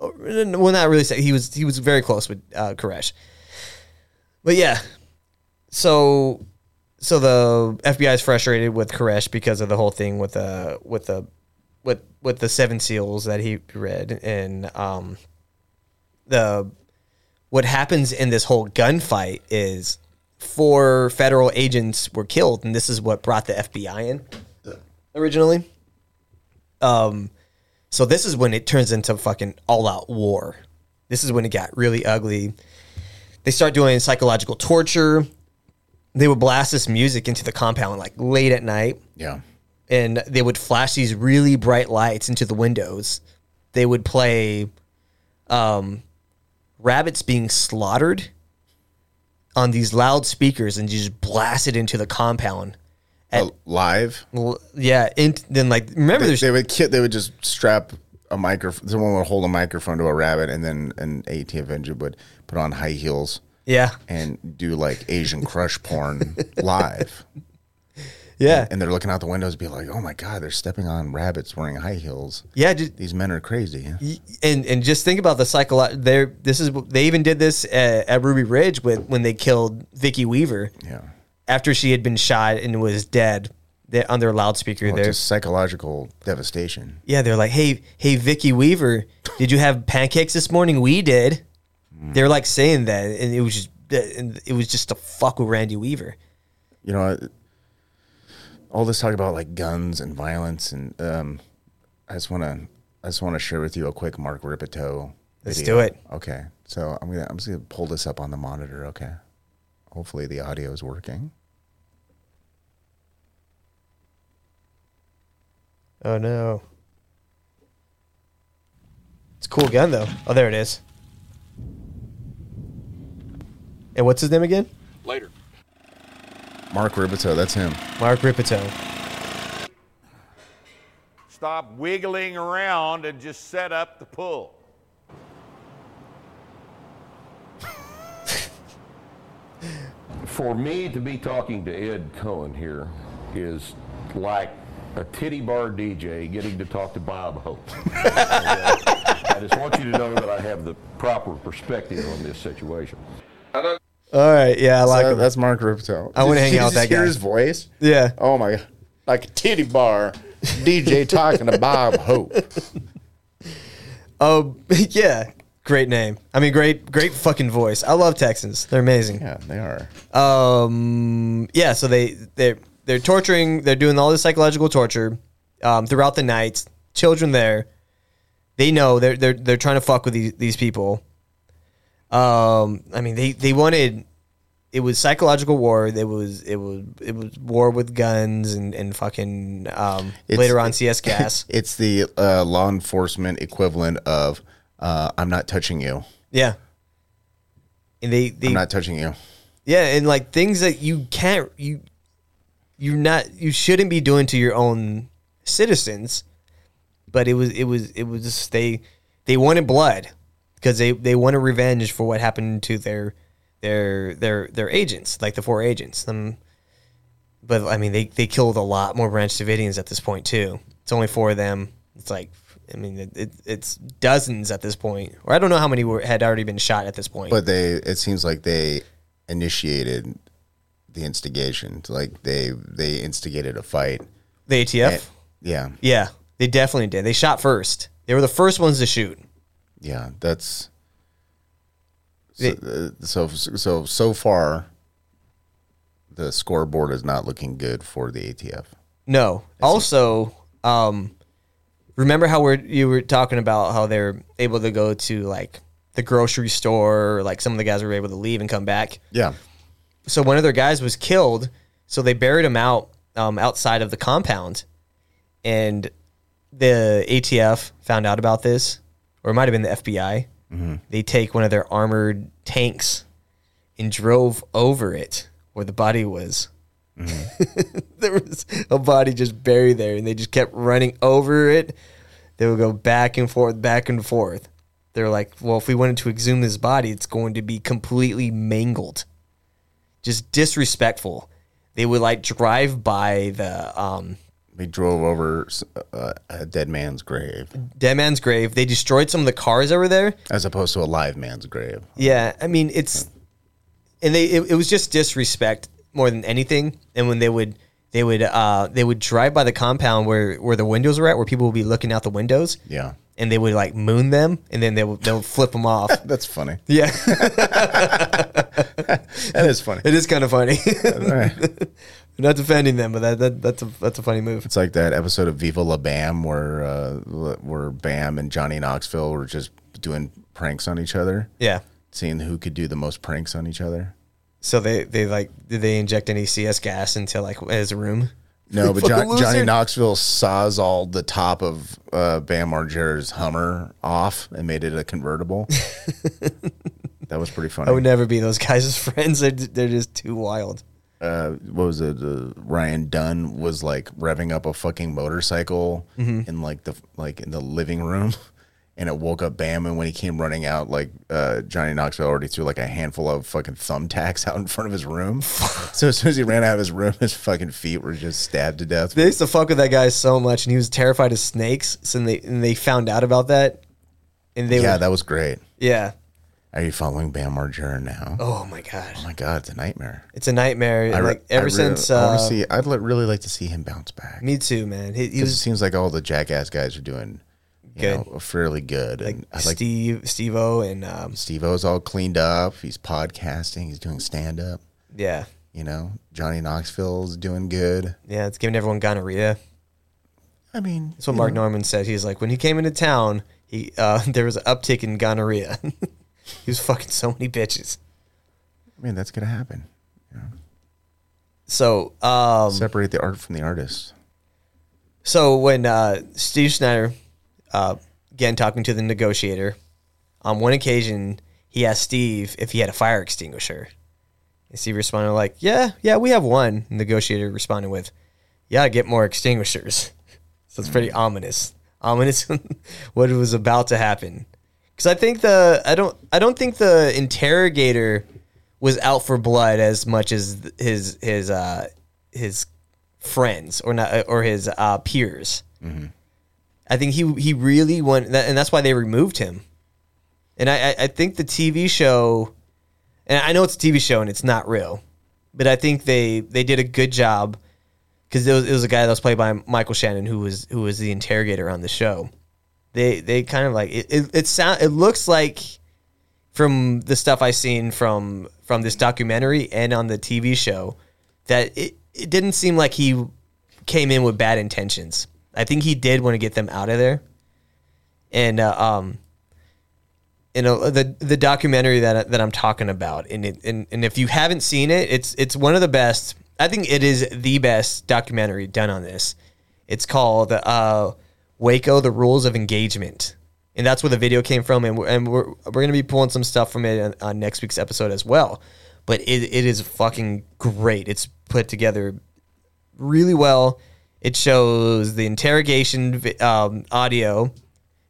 Well, not really. He was he was very close with uh, Koresh. But yeah, so so the FBI is frustrated with Koresh because of the whole thing with the with the with with the seven seals that he read and um the what happens in this whole gunfight is four federal agents were killed and this is what brought the FBI in originally. Um so this is when it turns into fucking all out war. This is when it got really ugly. They start doing psychological torture. They would blast this music into the compound like late at night. Yeah. and they would flash these really bright lights into the windows. They would play um, rabbits being slaughtered on these loudspeakers and just blast it into the compound. Uh, live. L- Yeah, and then like remember They, they would ki- they would just strap a microphone. Someone would hold a microphone to a rabbit, and then an AT Avenger would put on high heels yeah and do like Asian crush porn live. Yeah And they're looking out the windows, be like, "Oh my god, they're stepping on rabbits wearing high heels. yeah just, These men are crazy." and and just think about the psycholo- There, this is they even did this at, at Ruby Ridge with when they killed Vicki Weaver Yeah. after she had been shot and was dead. They, on their loudspeaker, Well, there. just psychological devastation. Yeah, they're like, "Hey, hey, Vicki Weaver, did you have pancakes this morning? We did." Mm. They're like saying that, and it was just, and it was just to fuck with Randy Weaver. you know, all this talk about like guns and violence, and um, I just want to, I just want to share with you a quick Mark Rippetoe. Let's video. do it. Okay, so I'm gonna, I'm just gonna pull this up on the monitor. Okay, hopefully the audio is working. Oh no, it's a cool gun though. Oh, there it is. And what's his name again? Later. Mark Rippetoe, that's him. Mark Rippetoe. Stop wiggling around and just set up the pull. For me to be talking to Ed Coan here is like a titty bar DJ getting to talk to Bob Hope. And, uh, I just want you to know that I have the proper perspective on this situation. All right, yeah, I like So him. that's Mark Rippetoe. I wanna hang out with that hear guy. his voice? Yeah. Oh my god. Like a titty bar DJ talking to Bob Hope. Oh yeah, great name. I mean, great, great fucking voice. I love Texans. They're amazing. Yeah, they are. Um, yeah. So they they they're torturing. They're doing all this psychological torture um, throughout the night. Children there. They know they're they're they're trying to fuck with these these people. Um, I mean, they they wanted. It was psychological war. It was it was it was war with guns and and fucking um, It's- later on CS gas. It's the uh, law enforcement equivalent of uh, I'm not touching you. Yeah. And they, they I'm not touching you. Yeah, and like things that you can't you you're not you shouldn't be doing to your own citizens. But it was it was it was just they they wanted blood because they they wanted revenge for what happened to their their their their agents, like the four agents. Um, but I mean they they killed a lot more Branch Davidians at this point too. It's only four of them. It's like I mean it, it, it's dozens at this point, or I don't know how many were, had already been shot at this point. But they it seems like they initiated the instigation. Like they they instigated a fight. The ATF? And- yeah. Yeah, they definitely did. They shot first. They were the first ones to shoot. Yeah, that's so uh, so so so far the scoreboard is not looking good for the ATF. No. Also, um, remember how we're you were talking about how they're able to go to like the grocery store, or, like some of the guys were able to leave and come back. Yeah. So one of their guys was killed. So they buried him out um, outside of the compound, and the ATF found out about this, or it might have been the FBI. Mhm. They take one of their armored tanks and drove over it where the body was. there was a body just buried there, and they just kept running over it. They would go back and forth, back and forth. They're like, well, if we wanted to exhume this body, it's going to be completely mangled, just disrespectful. They would like drive by the um, They drove over uh, a dead man's grave dead man's grave. They destroyed some of the cars that were there. as opposed to a live man's grave. Yeah, I mean it's, and they it, it was just disrespect more than anything. And when they would they would uh they would drive by the compound where where the windows were at, where people would be looking out the windows. Yeah. and they would like moon them, and then they would they'll flip them off. That's funny. Yeah, That is funny. it is kind of funny. Not defending them, but that, that that's a that's a funny move. It's like that episode of Viva La Bam where uh, where Bam and Johnny Knoxville were just doing pranks on each other. Yeah. Seeing who could do the most pranks on each other. So they they like did they inject any CS gas into like his room? No, but John, Johnny. Knoxville saws all the top of uh, Bam Margera's Hummer off and made it a convertible. that was pretty funny. I would never be those guys friends. They're, they're just too wild. Uh, what was it? Uh, Ryan Dunn was like revving up a fucking motorcycle Mhm. in like the like in the living room, and it woke up Bam. And when he came running out, like uh, Johnny Knoxville already threw like a handful of fucking thumbtacks out in front of his room. so as soon as he ran out of his room, his fucking feet were just stabbed to death. They used to fuck with that guy so much, and he was terrified of snakes. So they and they found out about that, and they yeah, were, that was great. yeah. Are you following Bam Margera now? Oh my god, Oh my god, it's a nightmare. it's a nightmare. I like ever I since, I uh, see, I'd li- really like to see him bounce back. me too, man. He, he 'Cause it seems like all the jackass guys are doing you Good. know, fairly good. and I like Steve, Steve O, and um, Steve O's all cleaned up. He's podcasting. He's doing stand up. yeah, You know, Johnny Knoxville's doing good. yeah. It's giving everyone gonorrhea. I mean, That's what Mark know. Normand said. He's like, when he came into town, he uh, there was an uptick in gonorrhea. he was fucking so many bitches. I mean, that's gonna happen. So, um, Separate the art from the artist. So when uh, Steve Schneider, uh, again talking to the negotiator, on one occasion he asked Steve if he had a fire extinguisher, And Steve responded like, "Yeah, yeah, we have one." Negotiator responded with, "Yeah, get more extinguishers." so it's pretty ominous, ominous what was about to happen. Because I think the I don't I don't think the interrogator was out for blood as much as his his uh his friends or not or his uh peers. I think he he really went, and that's why they removed him. And I, I- I think the TV show, and I know it's a TV show and it's not real, but I think they they did a good job because it was, it was a guy that was played by Michael Shannon who was who was the interrogator on the show. They they kind of like it. It, it sound it looks like from the stuff I seen from from this documentary and on the TV show that it, it didn't seem like he came in with bad intentions. I think he did want to get them out of there. And uh, um you know the the documentary that that I'm talking about and it, and and if you haven't seen it it's it's one of the best I think it is the best documentary done on this. It's called uh Waco the Rules of Engagement. And that's where the video came from and we're, and we're we're going to be pulling some stuff from it on, on next week's episode as well. But it, it is fucking great. It's put together really well. It shows the interrogation um, audio.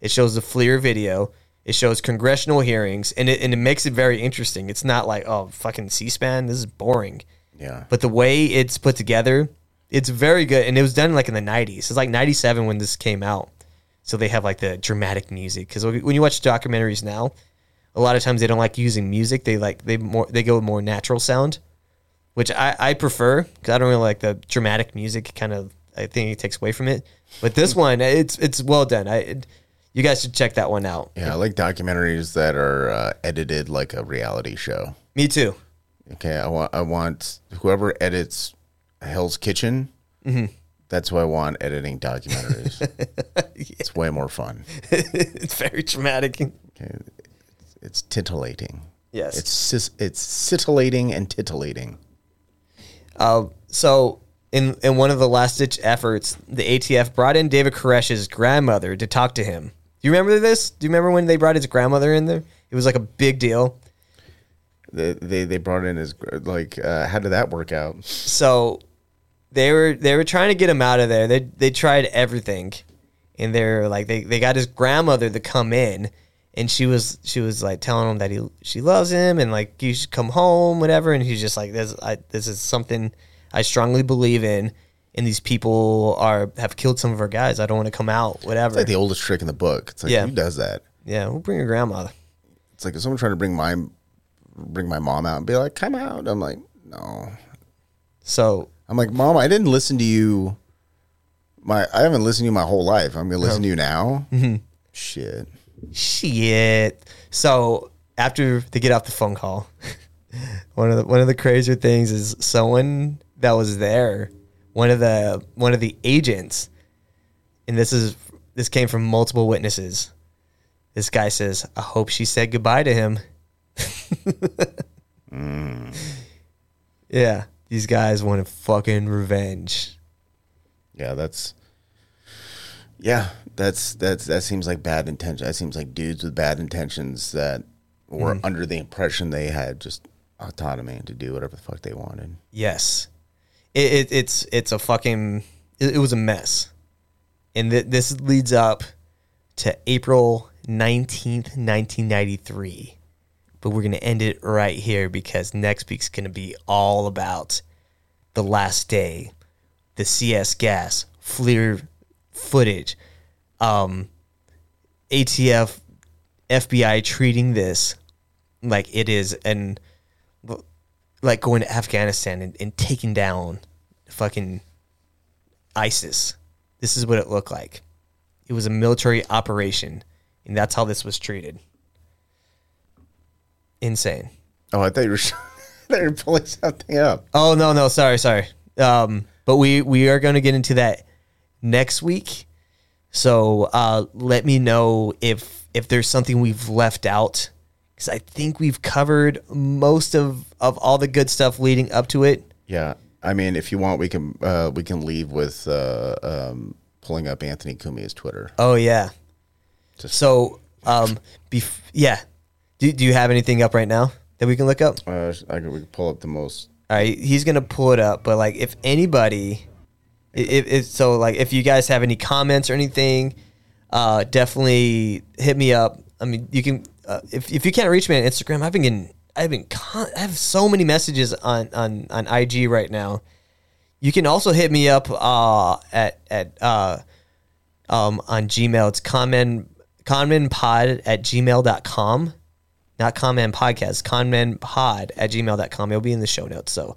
It shows the FLIR video. It shows congressional hearings, and it and it makes it very interesting. It's not like oh fucking C-SPAN. This is boring. Yeah. But the way it's put together, it's very good, and it was done like in the '90s. It's like '97 when this came out, so they have like the dramatic music. Because when you watch documentaries now, a lot of times they don't like using music. They like they more they go with more natural sound which I, I prefer because I don't really like the dramatic music. Kind of, I think it takes away from it. But this one, it's it's well done. I, it, you guys should check that one out. Yeah, I like documentaries that are uh, edited like a reality show. Me too. Okay, I want I want whoever edits Hell's Kitchen. Mhm. That's who I want editing documentaries. It's way more fun. it's very dramatic. Okay, it's, it's titillating. Yes. it's sis- it's scintillating and titillating. Uh, so in in one of the last ditch efforts, the ATF brought in David Koresh's grandmother to talk to him. Do you remember this? Do you remember when they brought his grandmother in there? It was like a big deal. They they, they brought in his like uh, how did that work out? So they were they were trying to get him out of there. They they tried everything, and they're like they, they got his grandmother to come in, and she was she was like telling him that he she loves him and like you should come home, whatever. And he's just like this I, this is something I strongly believe in, and these people are have killed some of our guys. I don't want to come out, whatever. It's like the oldest trick in the book. It's like Yeah. who does that? yeah, we'll bring your grandmother. It's like if someone trying to bring my bring my mom out and be like, "Come out," I'm like, no. So I'm like, Mom, I didn't listen to you. My I haven't listened to you my whole life. I'm gonna listen to you now. Mhm. Shit. Shit. So after they get off the phone call, one of the one of the crazier things is someone that was there, one of the one of the agents, and this is this came from multiple witnesses. This guy says, "I hope she said goodbye to him." Yeah, these guys wanted fucking revenge. Yeah, that's yeah, that's that's that seems like bad intention. That seems like dudes with bad intentions that were Mhm. under the impression they had just autonomy to do whatever the fuck they wanted. Yes, it, it it's it's a fucking it, it was a mess, and th- this leads up to April nineteenth, nineteen ninety three. But we're gonna end it right here because next week's gonna be all about the last day, the CS gas, FLIR footage, um, ATF, FBI treating this like it is an like going to Afghanistan and, and taking down fucking ISIS. This is what it looked like. It was a military operation, and that's how this was treated. Insane. Oh, I thought you were they were pulling something up. Oh no, no, sorry, sorry. Um, but we we are going to get into that next week. So uh, let me know if if there's something we've left out because I think we've covered most of of all the good stuff leading up to it. Yeah, I mean, if you want, we can uh, we can leave with uh, um, pulling up Anthony Cumia's Twitter. Oh yeah. so um, bef- yeah. Do do you have anything up right now that we can look up? Uh, I can we can pull up the most. All right, he's gonna pull it up. But like, if anybody, if, if so, like, if you guys have any comments or anything, uh, definitely hit me up. I mean, you can uh, if if you can't reach me on Instagram, I've been getting I've been con- I have so many messages on on on IG right now. You can also hit me up uh, at at uh, um, on Gmail. It's conman conmenpod at gmail.com. Not conman podcast, conmenpod at gmail.com. It'll be in the show notes. So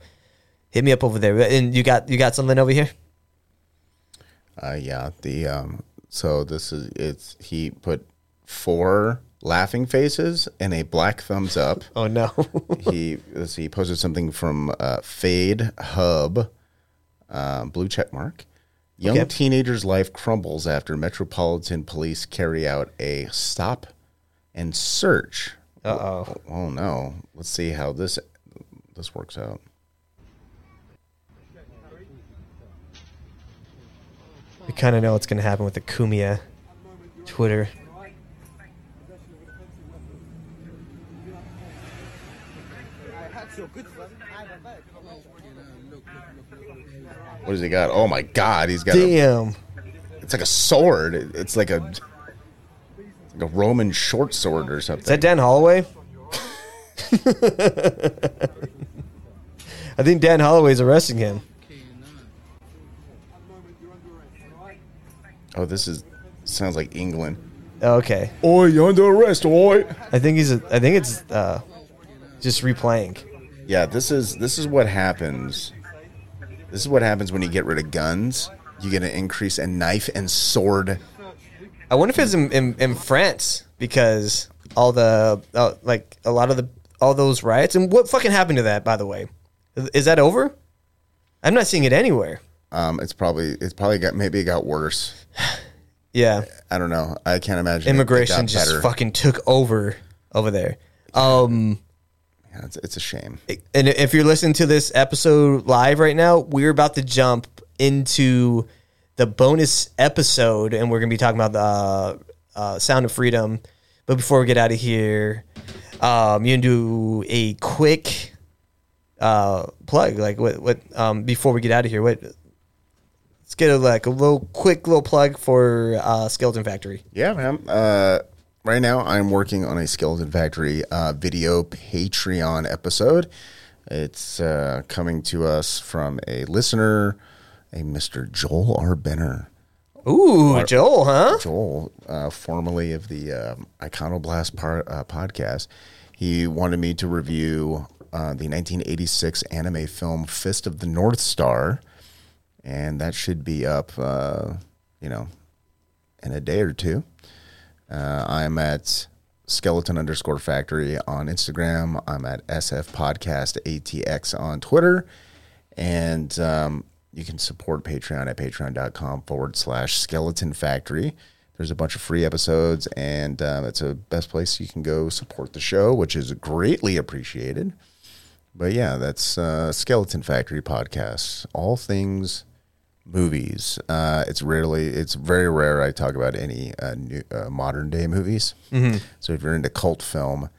hit me up over there. And you got you got something over here? Uh, yeah, the um. So this is it's he put four laughing faces and a black thumbs up. Oh no. he see, he posted something from uh, Fade Hub, uh, blue check mark. Young Okay. teenager's life crumbles after Metropolitan Police carry out a stop and search. Uh oh. Oh no. Let's see how this this works out. We kind of know what's going to happen with the Cumia Twitter. What does he got? Oh my god, he's got a, Damn. it's like a sword. It's like a like a Roman short sword or something. Is that Dan Holloway? I think Dan Holloway's arresting him. Oh, this is sounds like England. Okay. Oi, you're under arrest, oi. I think he's. A, I think it's uh, just replaying. Yeah, this is this is what happens. This is what happens when you get rid of guns. You get an increase in knife and sword. I wonder if it's in, in, in France because all the uh, like a lot of the all those riots and what fucking happened to that by the way, is that over? I'm not seeing it anywhere. Um, it's probably it's probably got maybe it got worse. Yeah, I don't know. I can't imagine immigration just better. fucking took over over there. Um, Yeah, it's, it's a shame. and if you're listening to this episode live right now, we're about to jump into the bonus episode, and we're gonna be talking about the uh, uh, Sound of Freedom. But before we get out of here, um, you can do a quick uh, plug, like what what um, before we get out of here. What let's get a like a little quick little plug for uh, Skeleton Factory. Yeah, man. Uh, right now, I'm working on a Skeleton Factory uh, video Patreon episode. It's uh, coming to us from a listener, a Mr. Joel R. Benner. Ooh, Or- Joel, huh? Joel, uh, formerly of the um Iconoblast par- uh, podcast. He wanted me to review uh, the 1986 anime film Fist of the North Star, and that should be up, uh, you know, in a day or two. Uh, I'm at skeleton underscore factory on Instagram. I'm at SF Podcast ATX on Twitter. And um, you can support Patreon at patreon.com forward slash skeleton factory. There's a bunch of free episodes, and um, it's a best place you can go support the show, which is greatly appreciated. But yeah, that's uh, Skeleton Factory podcast. All things movies. Uh, it's rarely, it's very rare I talk about any uh, new, uh, modern day movies. Mhm. So if you're into cult film,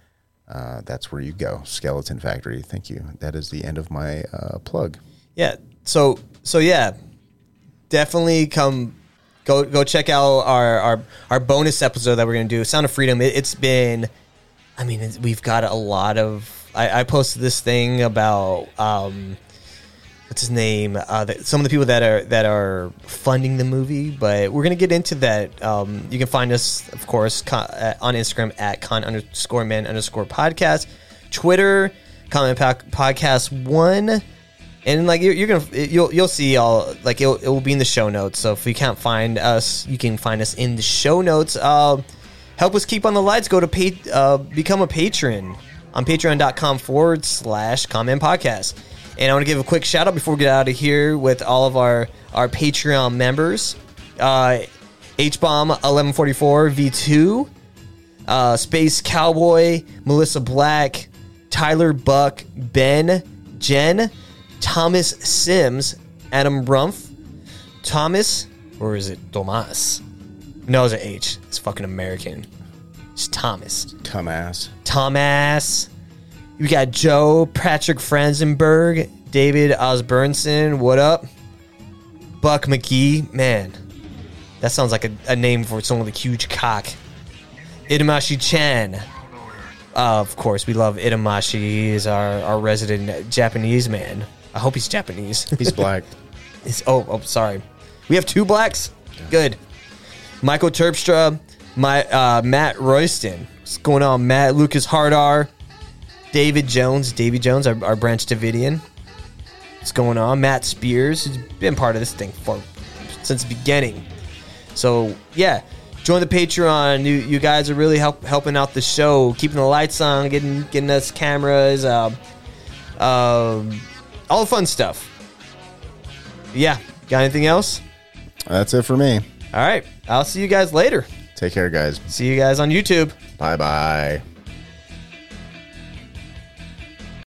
uh, that's where you go. Skeleton Factory. Thank you. That is the end of my uh, plug. Yeah. So so yeah, definitely come go go check out our our our bonus episode that we're gonna do. Sound of Freedom. It, it's been, I mean, we've got a lot of. I, I posted this thing about um, what's his name? Uh, some of the people that are that are funding the movie, but we're gonna get into that. Um, you can find us, of course, con, uh, on Instagram at con underscore man underscore podcast, Twitter, comment po- podcast one and like you're, you're gonna you'll you'll see all like it'll, it will be in the show notes. So if you can't find us you can find us in the show notes. Uh, help us keep on the lights. Go to pay uh, become a patron on patreon.com forward slash comment podcast. And i want to give a quick shout out before we get out of here with all of our our patreon members. Uh, hbomb 1144 v2 uh, Space Cowboy, Melissa Black, Tyler Buck, Ben, Jen, Thomas Sims, Adam Rumpf, Thomas, or is it Tomas? No, it's an H. It's fucking American. It's Thomas. Thomas. Thomas, We got Joe Patrick Franzenberg, David Osbernson. What up? Buck McGee. Man, that sounds like a, a name for someone with a huge cock. Itamashi Chan. Uh, of course, we love Itamashi. He is our, our resident Japanese man. I hope he's Japanese. He's black. Oh, oh, sorry. We have two blacks. Good. Michael Terpstra, my uh, Matt Royston. What's going on, Matt? Lucas Hardar, David Jones, Davy Jones, our, our Branch Davidian. What's going on? Matt Spears, who's been part of this thing for since the beginning. So yeah, join the Patreon. You, you guys are really help, helping out the show, keeping the lights on, getting getting us cameras, uh, um, all the fun stuff. Yeah, got anything else? That's it for me. All right, I'll see you guys later. Take care, guys. See you guys on YouTube. Bye bye.